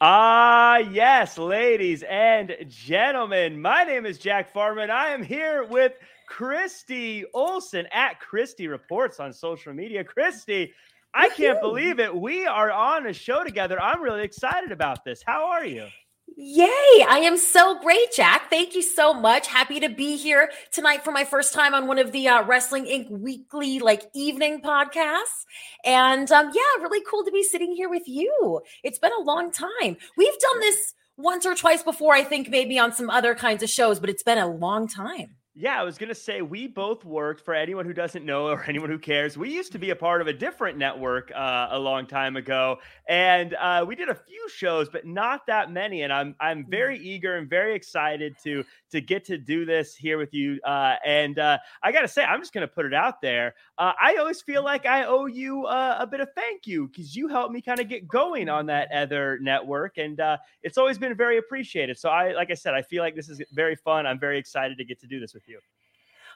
Ah, yes, ladies and gentlemen. My name is Jack Farman. I am here with Christy Olson at Christy Reports on social media. Christy, I can't believe it. We are on a show together. I'm really excited about this. How are you? Yay! I am so great, Jack. Thank you so much. Happy to be here tonight for my first time on one of the uh, Wrestling Inc. weekly, like evening podcasts. And um, yeah, really cool to be sitting here with you. It's been a long time. We've done this once or twice before, I think, maybe on some other kinds of shows, but it's been a long time. Yeah, I was going to say we both worked for anyone who doesn't know or anyone who cares. We used to be a part of a different network uh, a long time ago, and uh, we did a few shows, but not that many. And I'm I'm very eager and very excited to to get to do this here with you. Uh, and uh, I got to say, I'm just going to put it out there. Uh, I always feel like I owe you uh, a bit of thank you because you helped me kind of get going on that other network, and it's always been very appreciated. So I, like I said, I feel like this is very fun. I'm very excited to get to do this with you.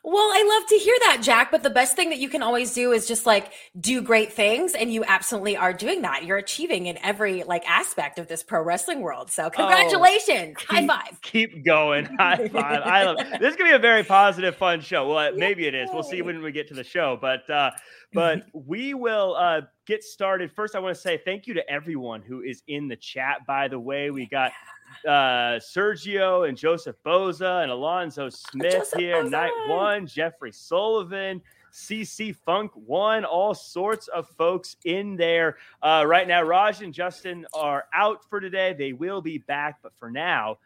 Well, I love to hear that, Jack. But the best thing that you can always do is just like do great things. And you absolutely are doing that. You're achieving in every like aspect of this pro wrestling world. So congratulations. Oh, keep, High five. Keep going. High five. I love it. This is gonna be a very positive, fun show. Well, maybe it is. We'll see when we get to the show. But uh, but we will uh, get started. First, I want to say thank you to everyone who is in the chat. By the way, we got uh, Sergio and Joseph Boza and Alonzo Smith Joseph here. Boza. Night one, Jeffrey Sullivan. CC Funk one, all sorts of folks in there uh, right now. Raj and Justin are out for today. They will be back, but for now,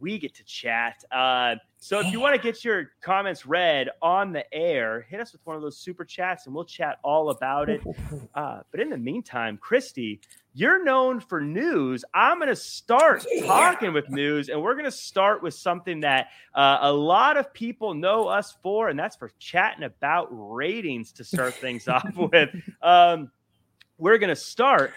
we get to chat. Uh, so if you want to get your comments read on the air, hit us with one of those super chats and we'll chat all about it. Uh, but in the meantime, Christy, you're known for news. I'm going to start talking with news, and we're going to start with something that uh, a lot of people know us for, and that's for chatting about ratings to start things off with. Um, we're going to start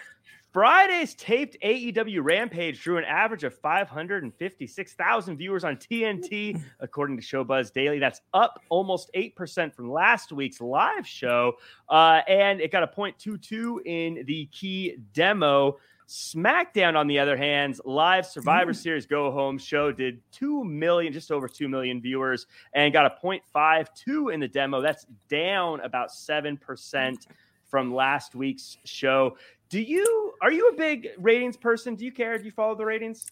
Friday's taped AEW Rampage drew an average of 556,000 viewers on TNT, according to Showbuzz Daily. That's up almost 8% from last week's live show. Uh, and it got a 0.22 in the key demo. SmackDown, on the other hand, live Survivor Series Go Home show did 2 million, just over 2 million viewers, and got a 0.52 in the demo. That's down about 7% from last week's show. Do you are you a big ratings person? Do you care? Do you follow the ratings?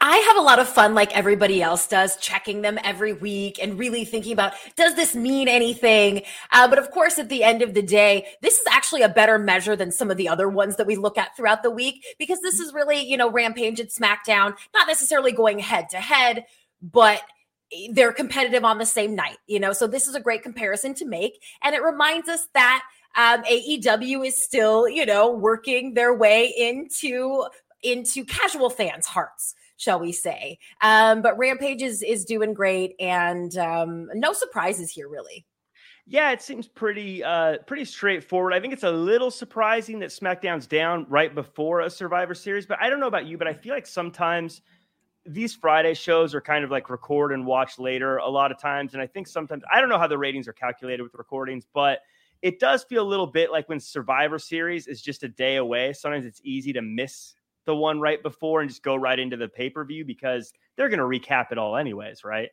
I have a lot of fun, like everybody else does, checking them every week and really thinking about does this mean anything? Uh, but of course, at the end of the day, this is actually a better measure than some of the other ones that we look at throughout the week because this is really, you know, Rampage and SmackDown, not necessarily going head to head, but they're competitive on the same night, you know. So this is a great comparison to make. And it reminds us that um, AEW is still, you know, working their way into into casual fans' hearts shall we say. Um, but Rampage is, is doing great and um, no surprises here, really. Yeah, it seems pretty uh, pretty straightforward. I think it's a little surprising that SmackDown's down right before a Survivor Series, but I don't know about you, but I feel like sometimes these Friday shows are kind of like record and watch later a lot of times, and I think sometimes I don't know how the ratings are calculated with recordings, but it does feel a little bit like when Survivor Series is just a day away. Sometimes it's easy to miss the one right before and just go right into the pay per view because they're going to recap it all, anyways, right?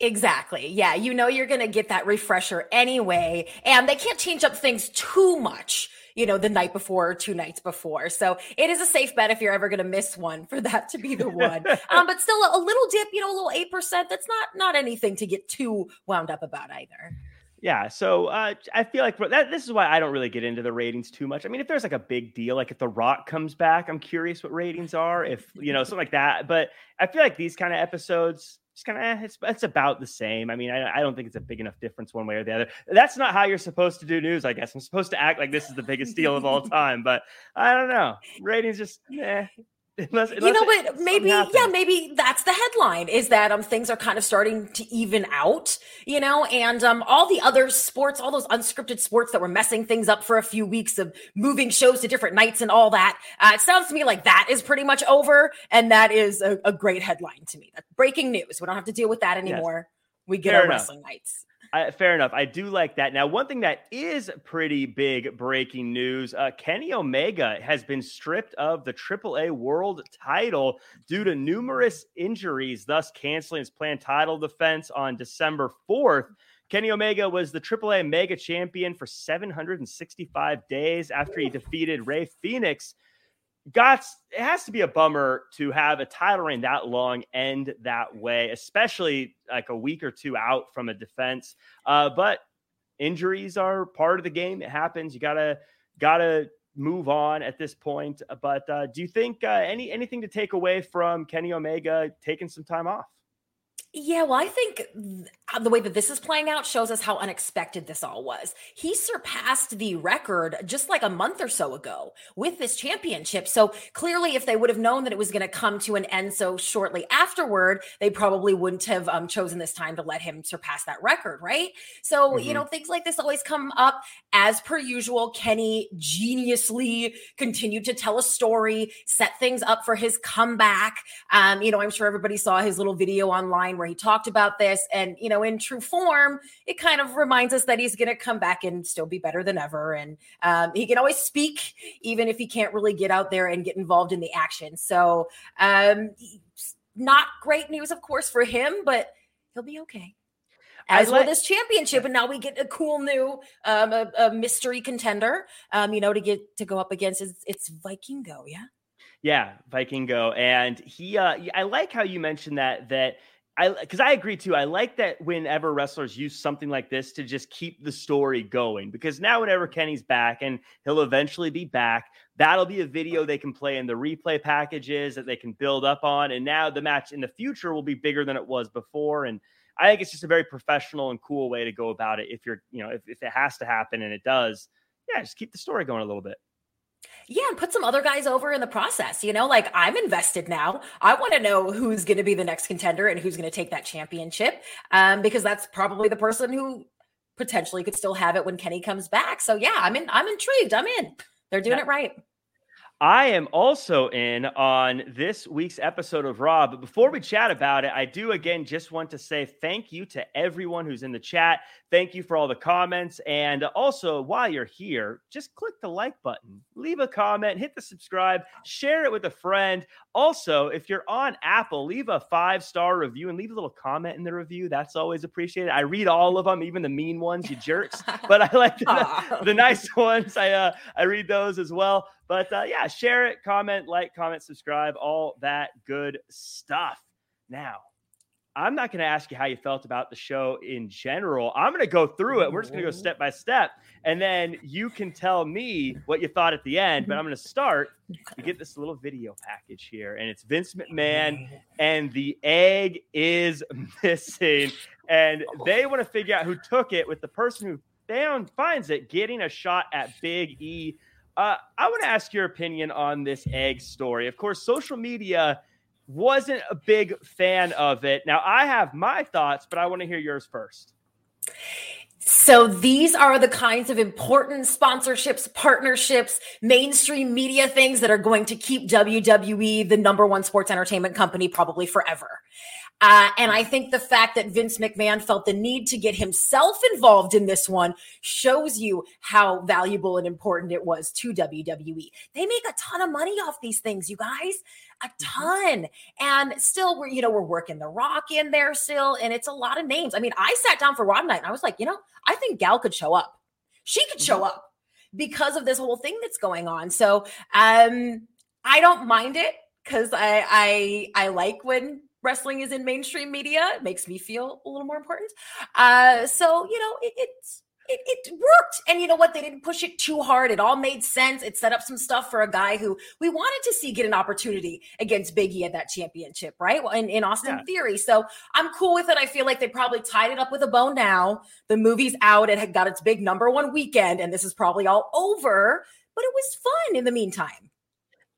Exactly. Yeah. You know, you're going to get that refresher anyway. And they can't change up things too much, you know, the night before or two nights before. So it is a safe bet if you're ever going to miss one for that to be the one. um, but still a, a little dip, you know, a little 8%. That's not, not anything to get too wound up about either. Yeah, so uh, I feel like that, this is why I don't really get into the ratings too much. I mean, if there's like a big deal, like if The Rock comes back, I'm curious what ratings are, if you know something like that. But I feel like these kind of episodes, just kind of eh, it's it's about the same. I mean, I, I don't think it's a big enough difference one way or the other. That's not how you're supposed to do news, I guess. I'm supposed to act like this is the biggest deal of all time, but I don't know. Ratings just eh, Unless, unless you know, but maybe yeah, maybe that's the headline is that um things are kind of starting to even out, you know, and um all the other sports, all those unscripted sports that were messing things up for a few weeks of moving shows to different nights and all that. Uh, it sounds to me like that is pretty much over, and that is a, a great headline to me. That's breaking news. We don't have to deal with that anymore. Yes. We get Fair our enough. wrestling nights. I, fair enough. I do like that. Now, one thing that is pretty big breaking news uh, Kenny Omega has been stripped of the AAA World title due to numerous injuries, thus canceling his planned title defense on December 4th. Kenny Omega was the AAA Mega Champion for 765 days after he defeated Rey Fenix Gots, it has to be a bummer to have a title reign that long end that way, especially like a week or two out from a defense. Uh, but injuries are part of the game. It happens. You gotta gotta move on at this point. But uh, do you think uh, any anything to take away from Kenny Omega taking some time off? Yeah, well, I think uh, the way that this is playing out shows us how unexpected this all was. He surpassed the record just like a month or so ago with this championship. So clearly, if they would have known that it was going to come to an end so shortly afterward, they probably wouldn't have um, chosen this time to let him surpass that record, right? So, mm-hmm. you know, things like this always come up. As per usual, Kenny geniusly continued to tell a story, set things up for his comeback. Um, you know, I'm sure everybody saw his little video online where he talked about this. And, you know, in true form, it kind of reminds us that he's going to come back and still be better than ever. And um, he can always speak, even if he can't really get out there and get involved in the action. So, um, not great news, of course, for him, but he'll be okay as like, well this championship. And now we get a cool new um, a, a mystery contender, um, you know, to get to go up against it's, it's Vikingo, yeah. Yeah, Vikingo, and he. uh I like how you mentioned that that I because I agree too. I like that whenever wrestlers use something like this to just keep the story going. Because now, whenever Kenny's back, and he'll eventually be back, that'll be a video they can play in the replay packages that they can build up on. And now the match in the future will be bigger than it was before. And I think it's just a very professional and cool way to go about it. If you're, you know, if, if it has to happen and it does, yeah, just keep the story going a little bit. Yeah, and put some other guys over in the process. You know, like I'm invested now. I want to know who's going to be the next contender and who's going to take that championship, um, because that's probably the person who potentially could still have it when Kenny comes back. So yeah, I'm in. I'm intrigued. I'm in. They're doing yeah. it right. I am also in on this week's episode of Raw. But before we chat about it, I do again just want to say thank you to everyone who's in the chat. Thank you for all the comments. And also, while you're here, just click the like button, leave a comment, hit the subscribe, share it with a friend. Also, if you're on Apple, leave a five star review and leave a little comment in the review. That's always appreciated. I read all of them, even the mean ones, you jerks. but I like the, the nice ones. I uh, I read those as well. But uh, yeah, share it, comment, like, comment, subscribe, all that good stuff. Now, I'm not going to ask you how you felt about the show in general. I'm going to go through it. We're just going to go step by step. And then you can tell me what you thought at the end. But I'm going to start. You get this little video package here, and it's Vince McMahon, and the egg is missing. And they want to figure out who took it with the person who found finds it getting a shot at Big E uh, I want to ask your opinion on this egg story. Of course, social media wasn't a big fan of it. Now, I have my thoughts, but I want to hear yours first. So these are the kinds of important sponsorships, partnerships, mainstream media things that are going to keep WWE the number one sports entertainment company probably forever. Uh, and I think the fact that Vince McMahon felt the need to get himself involved in this one shows you how valuable and important it was to WWE. They make a ton of money off these things, you guys, a mm-hmm. ton. And still, we're, you know, we're working The Rock in there still, and it's a lot of names. I mean, I sat down for Raw night and I was like, you know, I think Gal could show up. She could show mm-hmm. up because of this whole thing that's going on. So um, I don't mind it because I I I like when wrestling is in mainstream media. It makes me feel a little more important. Uh, so you know, it, it's it, it worked. And you know what? They didn't push it too hard. It all made sense. It set up some stuff for a guy who we wanted to see get an opportunity against Biggie at that championship, right? Well, in, in Austin yeah. Theory. So I'm cool with it. I feel like they probably tied it up with a bow now. The movie's out. It had got its big number one weekend, and this is probably all over. But it was fun in the meantime.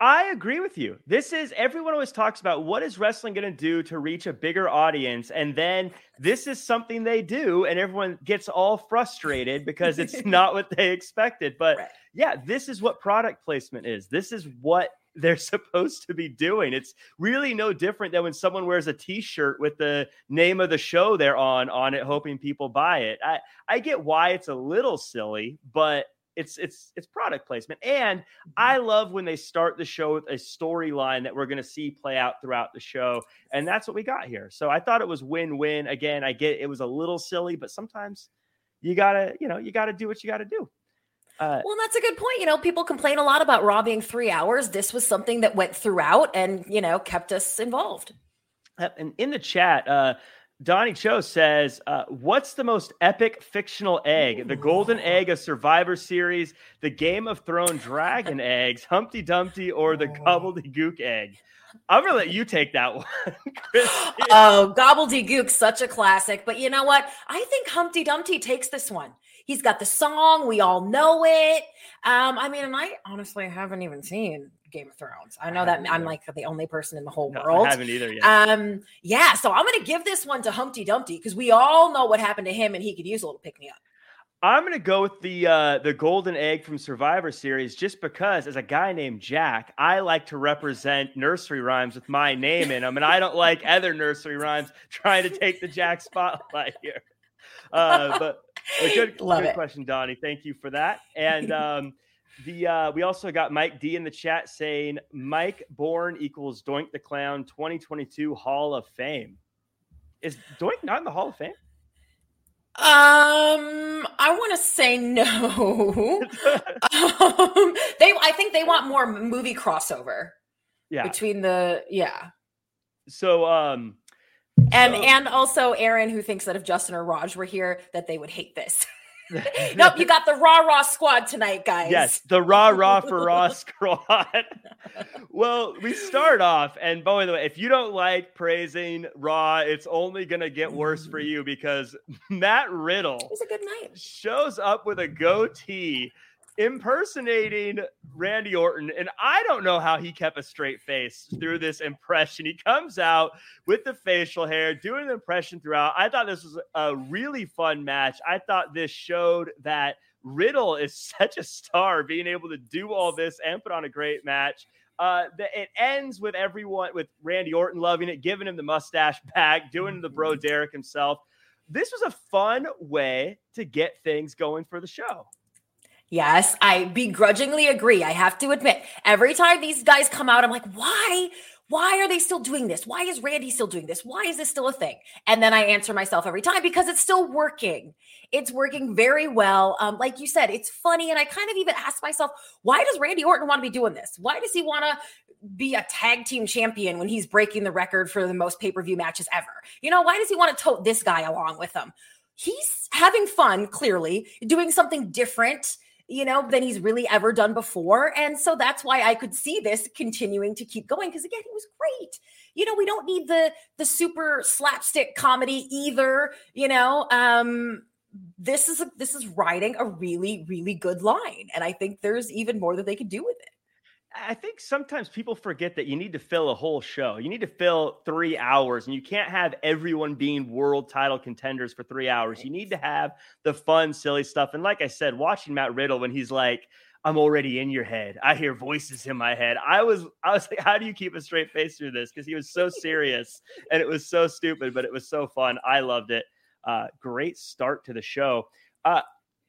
I agree with you. This is everyone always talks about what is wrestling going to do to reach a bigger audience. And then this is something they do, and everyone gets all frustrated because it's not what they expected. But right. yeah, this is what product placement is. This is what they're supposed to be doing. It's really no different than when someone wears a t-shirt with the name of the show they're on on it, hoping people buy it. I, I get why it's a little silly, but it's it's it's product placement and mm-hmm. i love when they start the show with a storyline that we're going to see play out throughout the show and that's what we got here so i thought it was win-win again i get it was a little silly but sometimes you gotta you know you gotta do what you gotta do uh, well, that's a good point. You know, people complain a lot about Raw being three hours. This was something that went throughout and, you know, kept us involved. And in the chat, uh, Donnie Cho says, uh, "What's the most epic fictional egg? The golden egg of Survivor Series, the Game of Thrones dragon eggs, Humpty Dumpty, or the gobbledygook egg?" I'm gonna let you take that one. oh, gobbledygook, such a classic. But you know what? I think Humpty Dumpty takes this one. He's got the song. We all know it. Um, I mean, and I honestly haven't even seen Game of Thrones. I know I that I'm like the only person in the whole no, world. I haven't either yet. Um, yeah, so I'm gonna give this one to Humpty Dumpty because we all know what happened to him, and he could use a little pick me up. I'm gonna go with the uh, the golden egg from Survivor Series just because, as a guy named Jack, I like to represent nursery rhymes with my name in them, and I don't like other nursery rhymes trying to take the Jack spotlight here. Uh, but a good, good question, Donnie. Thank you for that. And um, the uh, we also got Mike D in the chat saying Mike Bourne equals Doink the Clown 2022 Hall of Fame. Is Doink not in the Hall of Fame? Um, I want to say no. um, they, I think they want more movie crossover. Yeah, between the yeah. So, um, and and also Aaron, who thinks that if Justin or Raj were here, that they would hate this. nope, you got the raw raw squad tonight, guys. Yes, the raw raw for raw squad. well, we start off, and by the way, if you don't like praising Raw, it's only gonna get worse for mm. you because Matt Riddle. It was a good night. Shows up with a goatee impersonating Randy Orton. And I don't know how he kept a straight face through this impression. He comes out with the facial hair, doing the impression throughout. I thought this was a really fun match. I thought this showed that Riddle is such a star, being able to do all this and put on a great match. Uh, the, it ends with everyone, with Randy Orton loving it, giving him the mustache back, doing the bro Derek himself. This was a fun way to get things going for the show. Yes, I begrudgingly agree. I have to admit, every time these guys come out, I'm like, why? Why are they still doing this? Why is Randy still doing this? Why is this still a thing? And then I answer myself every time because it's still working. It's working very well. Um, like you said, it's funny. And I kind of even ask myself, why does Randy Orton want to be doing this? Why does he want to be a tag team champion when he's breaking the record for the most pay per view matches ever? You know, why does he want to tote this guy along with him? He's having fun, clearly, doing something different you know, than he's really ever done before. And so that's why I could see this continuing to keep going because again, he was great. You know, we don't need the the super slapstick comedy either, you know. Um this is a, this is writing a really really good line and I think there's even more that they could do with it. I think sometimes people forget that you need to fill a whole show. You need to fill three hours, and you can't have everyone being world title contenders for three hours. You need to have the fun, silly stuff. And like I said, watching Matt Riddle when he's like, I'm already in your head. I hear voices in my head. I was I was like, how do you keep a straight face through this? Because he was so serious and it was so stupid, but it was so fun. I loved it. Uh, great start to the show. Uh,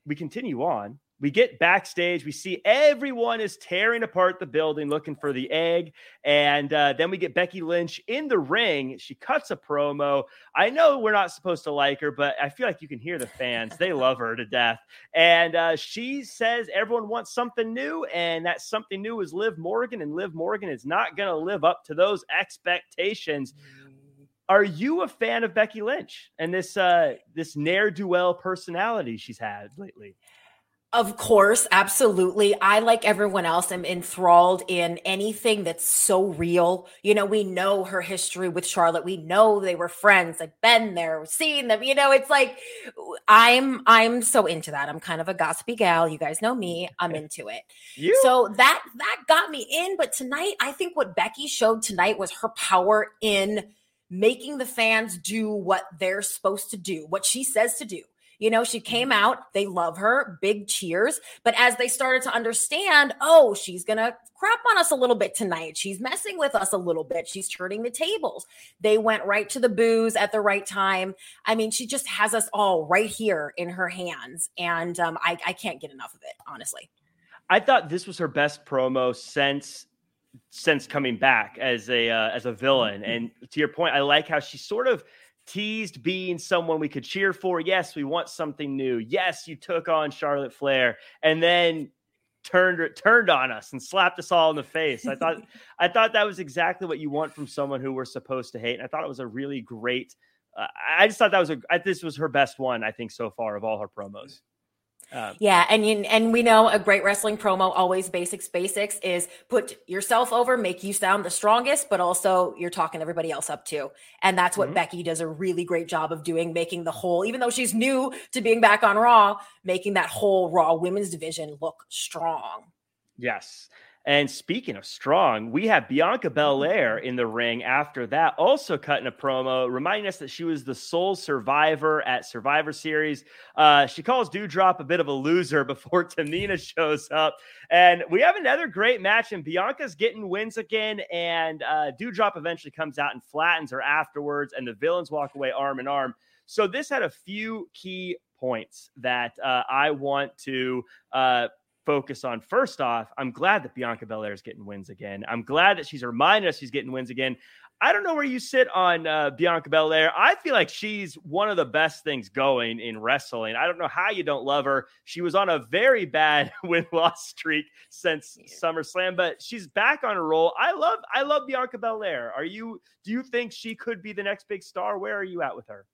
we continue on we get backstage. We see everyone is tearing apart the building looking for the egg. And uh, then we get Becky Lynch in the ring. She cuts a promo. I know we're not supposed to like her, but I feel like you can hear the fans. They love her to death. And uh, she says everyone wants something new. And that something new is Liv Morgan. And Liv Morgan is not going to live up to those expectations. are you a fan of Becky Lynch and this uh this ne'er do well personality she's had lately? Of course, absolutely. I, like everyone else, am enthralled in anything that's so real. You know, we know her history with Charlotte. We know they were friends. I've been there, seen them. You know, it's like I'm I'm so into that. I'm kind of a gossipy gal. You guys know me. I'm into it. You? So that that got me in. But tonight, I think what Becky showed tonight was her power in making the fans do what they're supposed to do, what she says to do. You know, she came mm-hmm. out, they love her, big cheers. But as they started to understand, oh, she's going to crap on us a little bit tonight. She's messing with us a little bit. She's turning the tables. They went right to the booze at the right time. I mean, she just has us all right here in her hands. And um, I, I can't get enough of it, honestly. I thought this was her best promo since since coming back as a uh, as a villain. Mm-hmm. And to your point, I like how she sort of teased being someone we could cheer for. Yes, we want something new. Yes, you took on Charlotte Flair and then turned turned on us and slapped us all in the face. I thought I thought that was exactly what you want from someone who we're supposed to hate. And I thought it was a really great uh, I just thought that was a I, this was her best one I think so far of all her promos. Um, yeah, and and we know a great wrestling promo always basics basics is put yourself over, make you sound the strongest, but also you're talking everybody else up too. And that's what mm-hmm. Becky does a really great job of doing, making the whole, even though she's new to being back on Raw, making that whole Raw women's division look strong. Yes. And speaking of strong, we have Bianca Belair in the ring after that, also cutting a promo, reminding us that she was the sole survivor at Survivor Series. Uh, she calls Doudrop a bit of a loser before Tamina shows up. And we have another great match, and Bianca's getting wins again. And uh, Doudrop eventually comes out and flattens her afterwards, and the villains walk away arm in arm. So this had a few key points that uh, I want to uh, focus on. First off, I'm glad that Bianca Belair is getting wins again. I'm glad that she's reminded us she's getting wins again. I don't know where you sit on uh, Bianca Belair. I feel like she's one of the best things going in wrestling. I don't know how you don't love her. She was on a very bad win loss streak since yeah. SummerSlam, but she's back on a roll. I love I love Bianca Belair. Are you do you think she could be the next big star? Where are you at with her?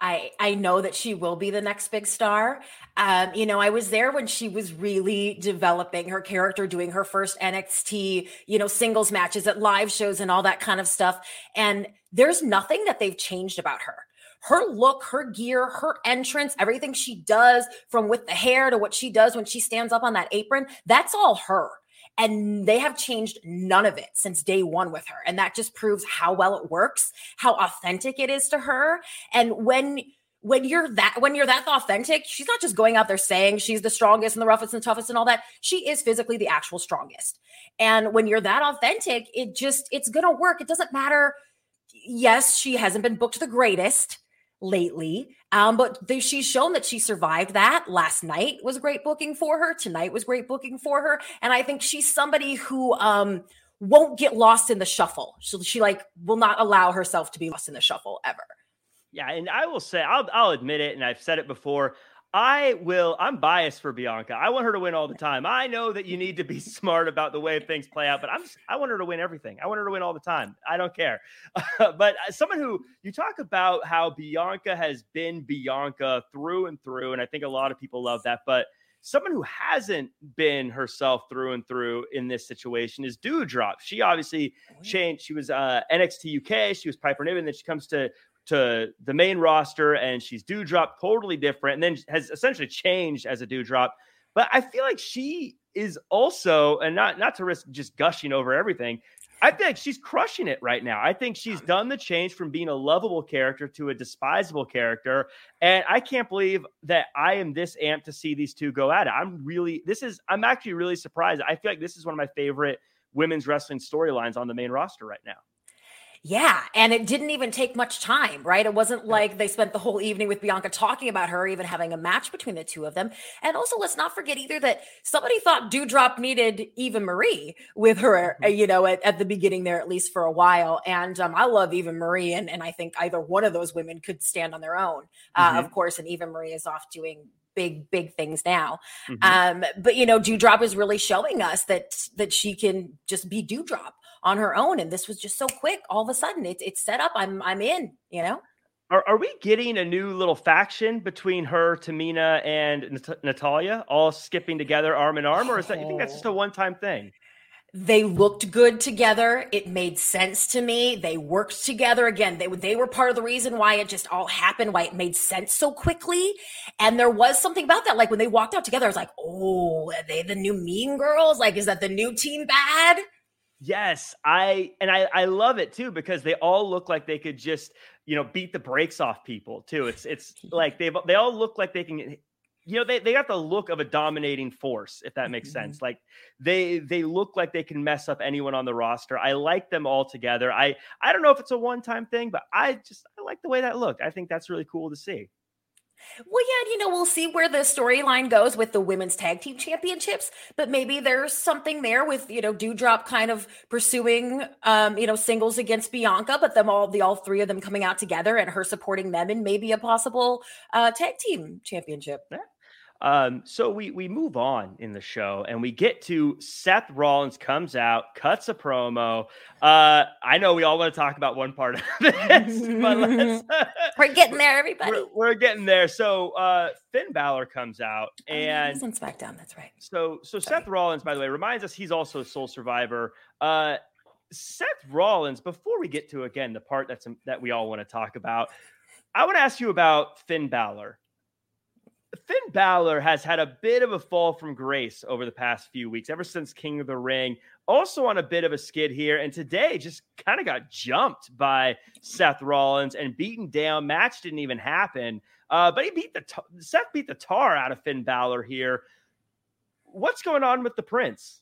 I I know that she will be the next big star. Um, you know, I was there when she was really developing her character, doing her first NXT, you know, singles matches at live shows and all that kind of stuff. And there's nothing that they've changed about her. Her look, her gear, her entrance, everything she does from with the hair to what she does when she stands up on that apron, that's all her. And they have changed none of it since day one with her. And that just proves how well it works, how authentic it is to her. And when when you're that when you're that authentic, she's not just going out there saying she's the strongest and the roughest and the toughest and all that. She is physically the actual strongest. And when you're that authentic, it just it's gonna work. It doesn't matter. Yes, she hasn't been booked the greatest lately. Um, but she's shown that she survived that. Last night was great booking for her. Tonight was great booking for her. And I think she's somebody who um, won't get lost in the shuffle. So she like will not allow herself to be lost in the shuffle ever. Yeah, and I will say I'll I'll admit it, and I've said it before. I will. I'm biased for Bianca. I want her to win all the time. I know that you need to be smart about the way things play out, but I'm. Just, I want her to win everything. I want her to win all the time. I don't care. but someone who you talk about how Bianca has been Bianca through and through, and I think a lot of people love that. But someone who hasn't been herself through and through in this situation is Doudrop. She obviously oh, changed. She was uh, NXT UK. She was Piper Niven. Then she comes to to the main roster and she's Doudrop totally different and then has essentially changed as a Doudrop. But I feel like she is also, and not not to risk just gushing over everything, I think she's crushing it right now. I think she's done the change from being a lovable character to a despisable character. And I can't believe that I am this amped to see these two go at it. I'm really, this is, I'm actually really surprised. I feel like this is one of my favorite women's wrestling storylines on the main roster right now. Yeah, and it didn't even take much time, right? It wasn't like they spent the whole evening with Bianca talking about her, even having a match between the two of them. And also, let's not forget either that somebody thought Doudrop needed Eva Marie with her, mm-hmm. you know, at, at, the beginning there, at least for a while. And um, I love Eva Marie, and, and I think either one of those women could stand on their own, uh, mm-hmm. of course. And Eva Marie is off doing big big things now mm-hmm. um but you know Doudrop is really showing us that that she can just be Doudrop on her own and this was just so quick all of a sudden it's it's set up i'm i'm in you know are, are we getting a new little faction between her, Tamina, and Nat- Natalya, all skipping together arm in arm, or is that you think that's just a one-time thing? They looked good together. It made sense to me. They worked together again. They they were part of the reason why it just all happened, why it made sense so quickly. And there was something about that. Like when they walked out together, I was like, "Oh, are they the new Mean Girls? Like, is that the new Team Bad?" Yes, I and I I love it too because they all look like they could just you know beat the brakes off people too. It's it's like they they all look like they can you know they, they got the look of a dominating force if that makes mm-hmm. sense. Like they they look like they can mess up anyone on the roster. I like them all together. I i don't know if it's a one time thing but i just i like the way that looked. I think that's really cool to see well, yeah, you know, we'll see where the storyline goes with the women's tag team championships, but maybe there's something there with, you know, Doudrop kind of pursuing um, you know, singles against Bianca, but them all the all three of them coming out together and her supporting them and maybe a possible uh tag team championship. Yeah. Um, so we we move on in the show and we get to Seth Rollins comes out, cuts a promo. Uh, I know we all want to talk about one part of this, but let's, we're getting there, everybody. We're, we're, getting there. So uh, Finn Balor comes out and oh, he's SmackDown. That's right. So so Sorry. Seth Rollins, by the way, reminds us he's also a Sole Survivor. Uh, Seth Rollins. Before we get to again the part that's that we all want to talk about, I want to ask you about Finn Balor. Finn Balor has had a bit of a fall from grace over the past few weeks, ever since King of the Ring. Also on a bit of a skid here, and today just kind of got jumped by Seth Rollins and beaten down. Match didn't even happen, uh, but he beat the Seth beat the tar out of Finn Balor here. What's going on with the Prince?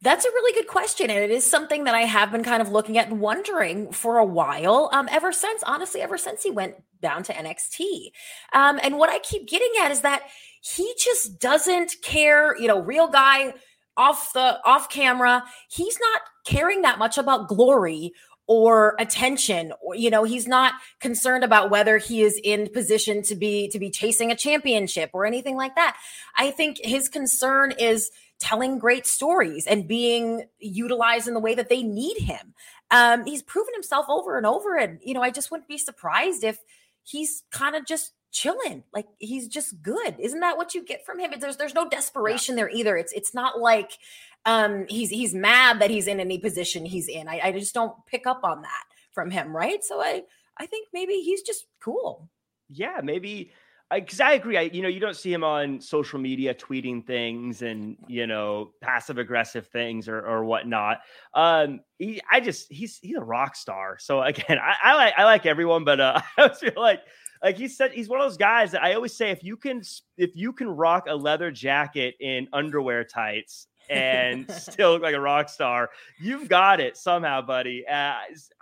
That's a really good question. And it is something that I have been kind of looking at and wondering for a while. Um, ever since, honestly, ever since he went down to NXT. Um, and what I keep getting at is that he just doesn't care, you know, real guy off the off camera, he's not caring that much about glory or attention or you know he's not concerned about whether he is in position to be to be chasing a championship or anything like that i think his concern is telling great stories and being utilized in the way that they need him. Um, he's proven himself over and over. And, you know, I just wouldn't be surprised if he's kind of just chilling. Like he's just good. Isn't that what you get from him? There's there's no desperation yeah. there either. It's it's not like um he's he's mad that he's in any position he's in. I, I just don't pick up on that from him, right? So I I think maybe he's just cool. Yeah, maybe because I, I, agree. I you know you don't see him on social media tweeting things and you know passive aggressive things or or whatnot. Um, he, I just he's he's a rock star. So again, I, I like I like everyone, but uh, I feel like like he said he's one of those guys that I always say if you can if you can rock a leather jacket in underwear tights and still look like a rock star. You've got it somehow, buddy. Uh,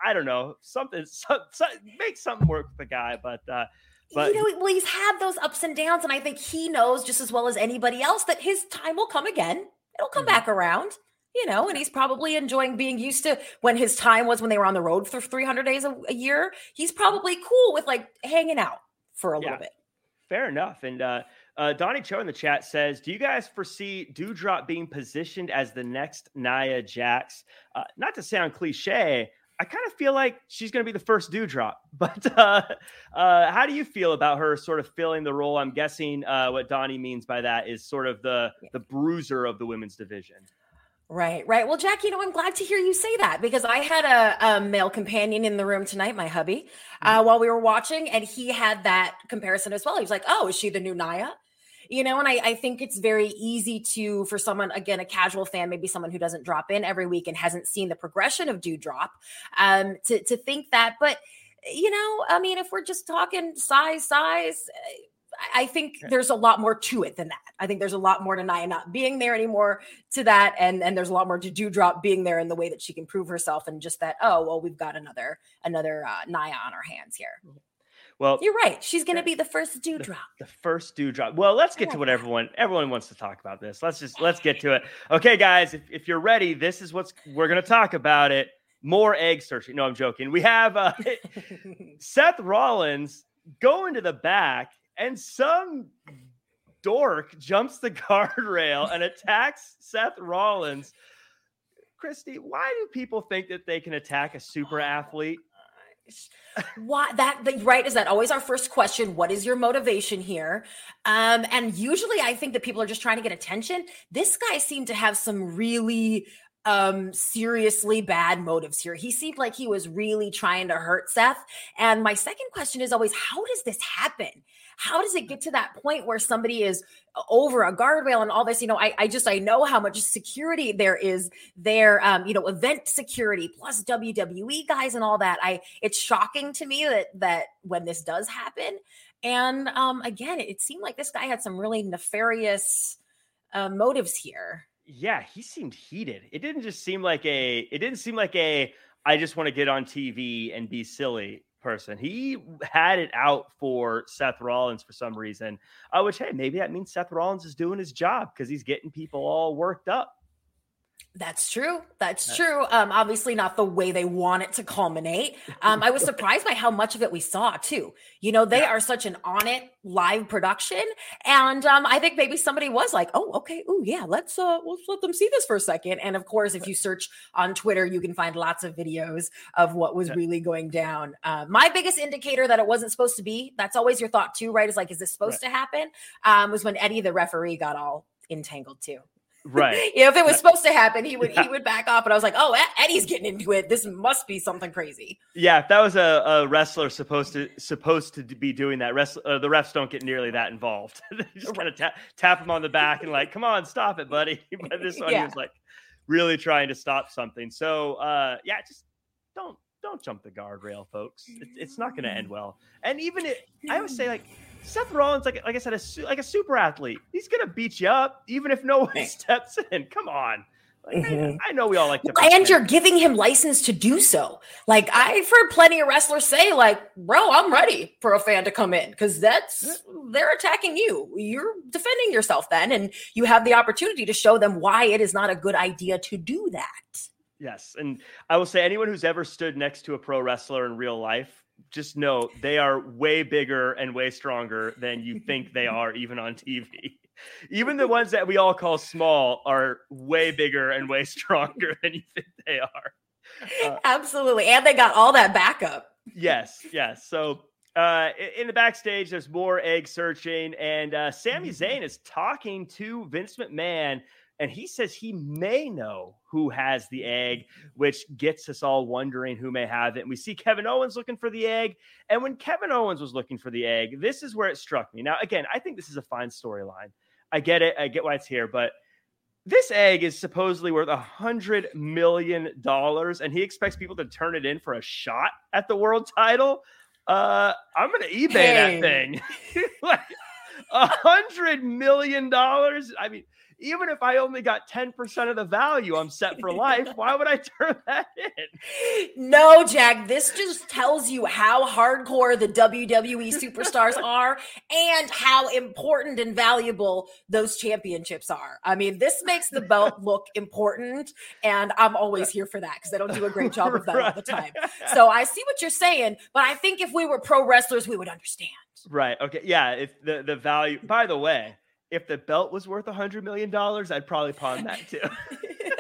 I don't know something. Some, some, make something work with the guy, but uh, but, you know, well, he's had those ups and downs, and I think he knows just as well as anybody else that his time will come again. It'll come mm-hmm. back around, you know, and he's probably enjoying being used to when his time was when they were on the road for 300 days a, a year. He's probably cool with like hanging out for a yeah, little bit. Fair enough. And uh, uh, Donnie Cho in the chat says, "Do you guys foresee Doudrop being positioned as the next Nia Jax? Uh, not to sound cliche, I kind of feel like she's going to be the first Doudrop. But uh, uh, how do you feel about her sort of filling the role? I'm guessing uh, what Donnie means by that is sort of the the bruiser of the women's division. Right, right. Well, Jack, you know, I'm glad to hear you say that because I had a, a male companion in the room tonight, my hubby, uh, mm-hmm. while we were watching, and he had that comparison as well. He was like, "Oh, is she the new Nia?" You know and I, I think it's very easy to for someone again a casual fan maybe someone who doesn't drop in every week and hasn't seen the progression of Doudrop um to, to think that but you know i mean if we're just talking size size I think there's a lot more to it than that. I think there's a lot more to Nia not being there anymore to that, and and there's a lot more to Doudrop being there in the way that she can prove herself, and just that oh well, we've got another another uh, Nia on our hands here. Well, you're right. She's going to be the first Doudrop. The, the first Doudrop. Well, let's get to what everyone everyone wants to talk about. This. Let's just let's get to it. Okay, guys, if, if you're ready, this is what's we're going to talk about. It more egg searching. No, I'm joking. We have uh, Seth Rollins going to the back and some dork jumps the guardrail and attacks Seth Rollins. Christy, why do people think that they can attack a super athlete? Why that right is that always our first question what is your motivation here? Um and usually i think that people are just trying to get attention. This guy seemed to have some really um seriously bad motives here. He seemed like he was really trying to hurt seth. And my second question is always how does this happen how does it get to that point where somebody is over a guardrail and all this you know i, I just i know how much security there is there um you know event security plus wwe guys and all that. I it's shocking to me that that when this does happen. And um again it seemed like this guy had some really nefarious uh, motives here. Yeah he seemed heated. It didn't just seem like a it didn't seem like a i just want to get on tv and be silly person. He had it out for Seth Rollins for some reason, uh, which, hey, maybe that means Seth Rollins is doing his job because he's getting people all worked up. That's true. That's true. Um, obviously, not the way they want it to culminate. Um, I was surprised by how much of it we saw too. You know, they yeah. are such an on it live production, and um, I think maybe somebody was like, "Oh, okay, oh yeah, let's uh, let's let them see this for a second. And of course, if you search on Twitter, you can find lots of videos of what was yeah. really going down. Uh, my biggest indicator that it wasn't supposed to be. That's always your thought too, right? Is like, is this supposed right. to happen? Um, was when Eddie the referee got all entangled too. Right. you know, if it was supposed to happen, he would yeah. he would back off. And I was like, oh, Eddie's getting into it. This must be something crazy. Yeah, if that was a, a wrestler supposed to supposed to be doing that, rest, uh, the refs don't get nearly that involved. they just kind of tap tap him on the back and like, come on, stop it, buddy. but this one, yeah. he was like really trying to stop something. So uh, yeah, just don't don't jump the guardrail, folks. It's, it's not going to end well. And even it, I always say like Seth Rollins, like like I said, a, like a super athlete. He's gonna beat you up even if no one steps in. Come on. Like, mm-hmm. I, I, know we all like to. And you're giving him license to do so. Like I've heard plenty of wrestlers say, like, "Bro, I'm ready for a fan to come in because that's they're attacking you. You're defending yourself then, and you have the opportunity to show them why it is not a good idea to do that." Yes, and I will say anyone who's ever stood next to a pro wrestler in real life just know they are way bigger and way stronger than you think they are, even on TV. Even the ones that we all call small are way bigger and way stronger than you think they are. Uh, Absolutely. And they got all that backup. Yes, yes. So uh, in the backstage, there's more egg searching, and uh, Sami Zayn is talking to Vince McMahon and he says he may know who has the egg, which gets us all wondering who may have it. And we see Kevin Owens looking for the egg. And when Kevin Owens was looking for the egg, this is where it struck me. Now, again, I think this is a fine storyline. I get it. I get why it's here, but this egg is supposedly worth a hundred million dollars, and he expects people to turn it in for a shot at the world title. Uh, I'm gonna eBay hey. that thing. like a hundred million dollars. I mean, even if I only got 10% of the value, I'm set for life. Why would I turn that in? No, Jack, this just tells you how hardcore the WWE superstars are and how important and valuable those championships are. I mean, this makes the belt look important, and I'm always here for that because they don't do a great job of that right. all the time. So I see what you're saying, but I think if we were pro wrestlers, we would understand. Right. Okay. Yeah. If the, the value, by the way, if the belt was worth a hundred million dollars, I'd probably pawn that too.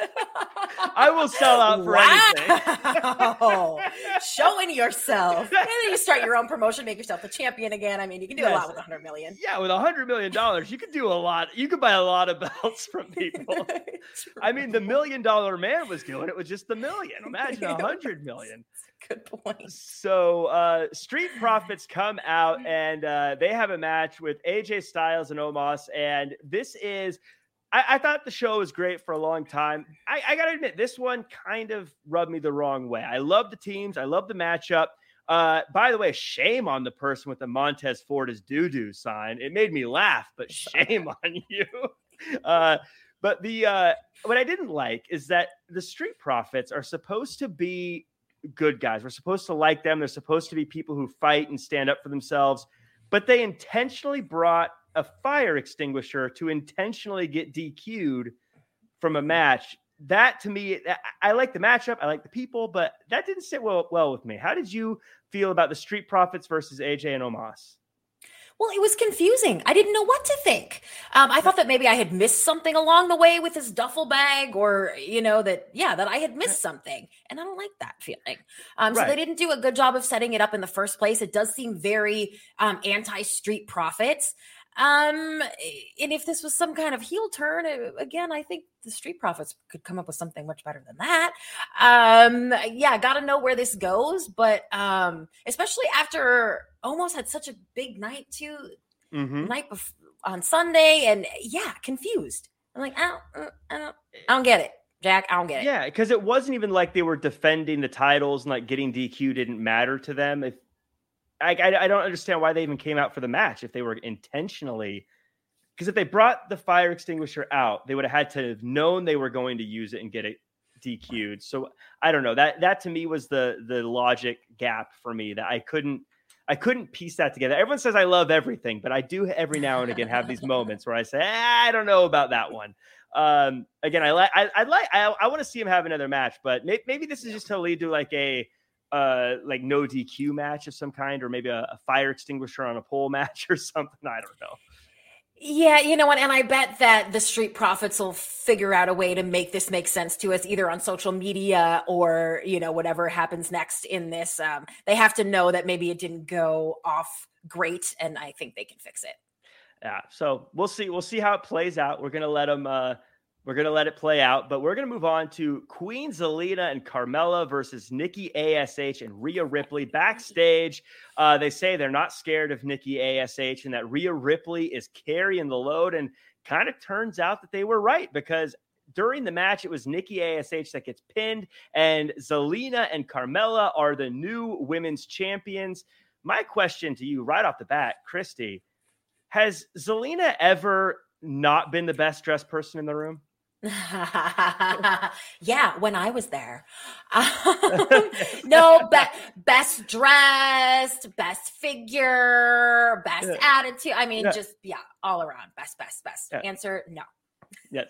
I will sell out for wow. anything. Showing yourself. And then you start your own promotion, make yourself the champion again. I mean, you can do yes. a lot with a hundred million. Yeah, with a hundred million dollars, you could do a lot. You could buy a lot of belts from people. I mean, the million dollar man was doing it with just the million. Imagine a hundred million. Good point. So, uh, Street Profits come out and uh, they have a match with AJ Styles and Omos. And this is, I, I thought the show was great for a long time. I, I got to admit, this one kind of rubbed me the wrong way. I love the teams, I love the matchup. Uh, by the way, shame on the person with the Montez Ford is doo doo sign. It made me laugh, but shame on you. Uh, but the uh, what I didn't like is that the Street Profits are supposed to be good guys. We're supposed to like them. They're supposed to be people who fight and stand up for themselves. But they intentionally brought a fire extinguisher to intentionally get DQ'd from a match. That to me, I like the matchup. I like the people, but that didn't sit well well with me. How did you feel about the Street Profits versus AJ and Omos? Well, it was confusing. I didn't know what to think. Um, I thought that maybe I had missed something along the way with his duffel bag, or you know that yeah, that I had missed something, and I don't like that feeling. Um, so right. they didn't do a good job of setting it up in the first place. It does seem very um, anti Street Profits. Um, and if this was some kind of heel turn, again, I think the Street Profits could come up with something much better than that. Um, yeah, got to know where this goes, but um, especially after Omos had such a big night too, mm-hmm. night before, on Sunday, and yeah, confused. I'm like, I don't, uh, I don't, I don't get it. Jack, I don't get it. Yeah, because it wasn't even like they were defending the titles and like getting DQ didn't matter to them. If I, I, I don't understand why they even came out for the match if they were intentionally because if they brought the fire extinguisher out, they would have had to have known they were going to use it and get it DQ'd. So I don't know. That that to me was the the logic gap for me that I couldn't I couldn't piece that together. Everyone says I love everything, but I do every now and again have these moments where I say eh, I don't know about that one. Um, again, I like I, I like I, I want to see him have another match, but may, maybe this is just to lead to like a uh like no DQ match of some kind, or maybe a, a fire extinguisher on a pole match or something. I don't know. Yeah, you know what? And I bet that the Street Profits will figure out a way to make this make sense to us, either on social media or you know whatever happens next in this. Um, they have to know that maybe it didn't go off great, and I think they can fix it. Yeah, so we'll see. We'll see how it plays out. We're gonna let them. Uh, we're going to let it play out, but we're going to move on to Queen Zelina and Carmella versus Nikki ASH and Rhea Ripley backstage. Uh, they say they're not scared of Nikki ASH and that Rhea Ripley is carrying the load. And kind of turns out that they were right because during the match, it was Nikki ASH that gets pinned, and Zelina and Carmella are the new women's champions. My question to you right off the bat, Christy, has Zelina ever not been the best dressed person in the room? yeah, when I was there. no, be- best dressed, best figure, best yeah. attitude. I mean, yeah. just yeah, all around. Best, best, best. Yeah. Answer no. Yes.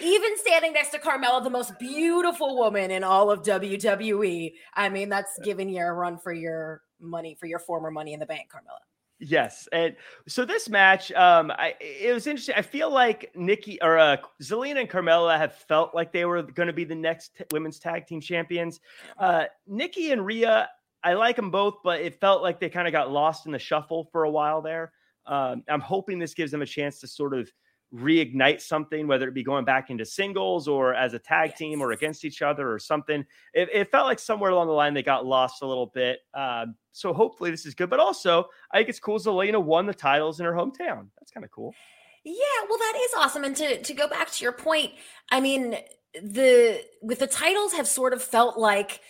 Even standing next to Carmella, the most beautiful woman in all of WWE. I mean, that's giving you a run for your money, for your former money in the bank, Carmella. Yes, and so this match, um, I it was interesting. I feel like Nikki or uh, Zelina and Carmella have felt like they were going to be the next t- women's tag team champions. Uh, Nikki and Rhea, I like them both, but it felt like they kind of got lost in the shuffle for a while there. Um, I'm hoping this gives them a chance to sort of reignite something, whether it be going back into singles or as a tag yes. team or against each other or something. It, it, felt like somewhere along the line they got lost a little bit. Um, so hopefully this is good. But also, I think it's cool Zelina won the titles in her hometown. That's kind of cool. Yeah, well, that is awesome. And to to go back to your point, I mean, the with the titles have sort of felt like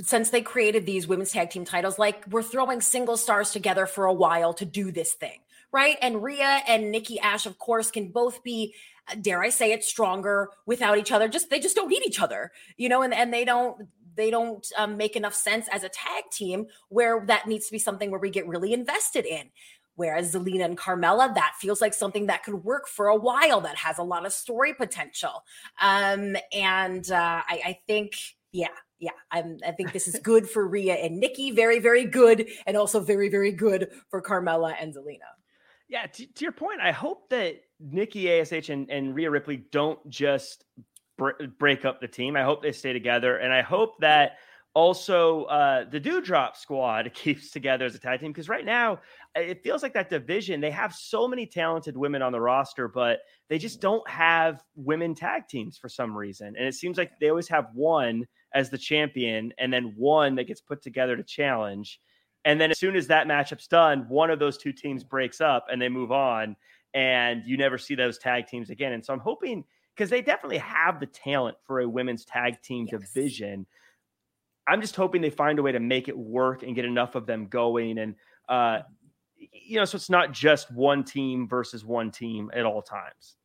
since they created these women's tag team titles, like we're throwing single stars together for a while to do this thing right? And Rhea and Nikki Ash, of course, can both be, uh, dare I say it, stronger without each other. Just they just don't need each other, you know, and, and they don't they don't um, make enough sense as a tag team where that needs to be something where we get really invested in. Whereas Zelina and Carmella, that feels like something that could work for a while, that has a lot of story potential. Um, and uh, I, I think, yeah, yeah, I'm, I think this is good for Rhea and Nikki. Very, very good. And also very, very good for Carmella and Zelina. Yeah, to, to, your point, I hope that Nikki Ash and, and Rhea Ripley don't just br- break up the team. I hope they stay together, and I hope that also uh, the Doudrop squad keeps together as a tag team because right now it feels like that division they have so many talented women on the roster, but they just don't have women tag teams for some reason, and it seems like they always have one as the champion and then one that gets put together to challenge. And then as soon as that matchup's done, one of those two teams breaks up and they move on, and you never see those tag teams again. And so I'm hoping because they definitely have the talent for a women's tag team yes. division. I'm just hoping they find a way to make it work and get enough of them going. And, uh, you know, so it's not just one team versus one team at all times.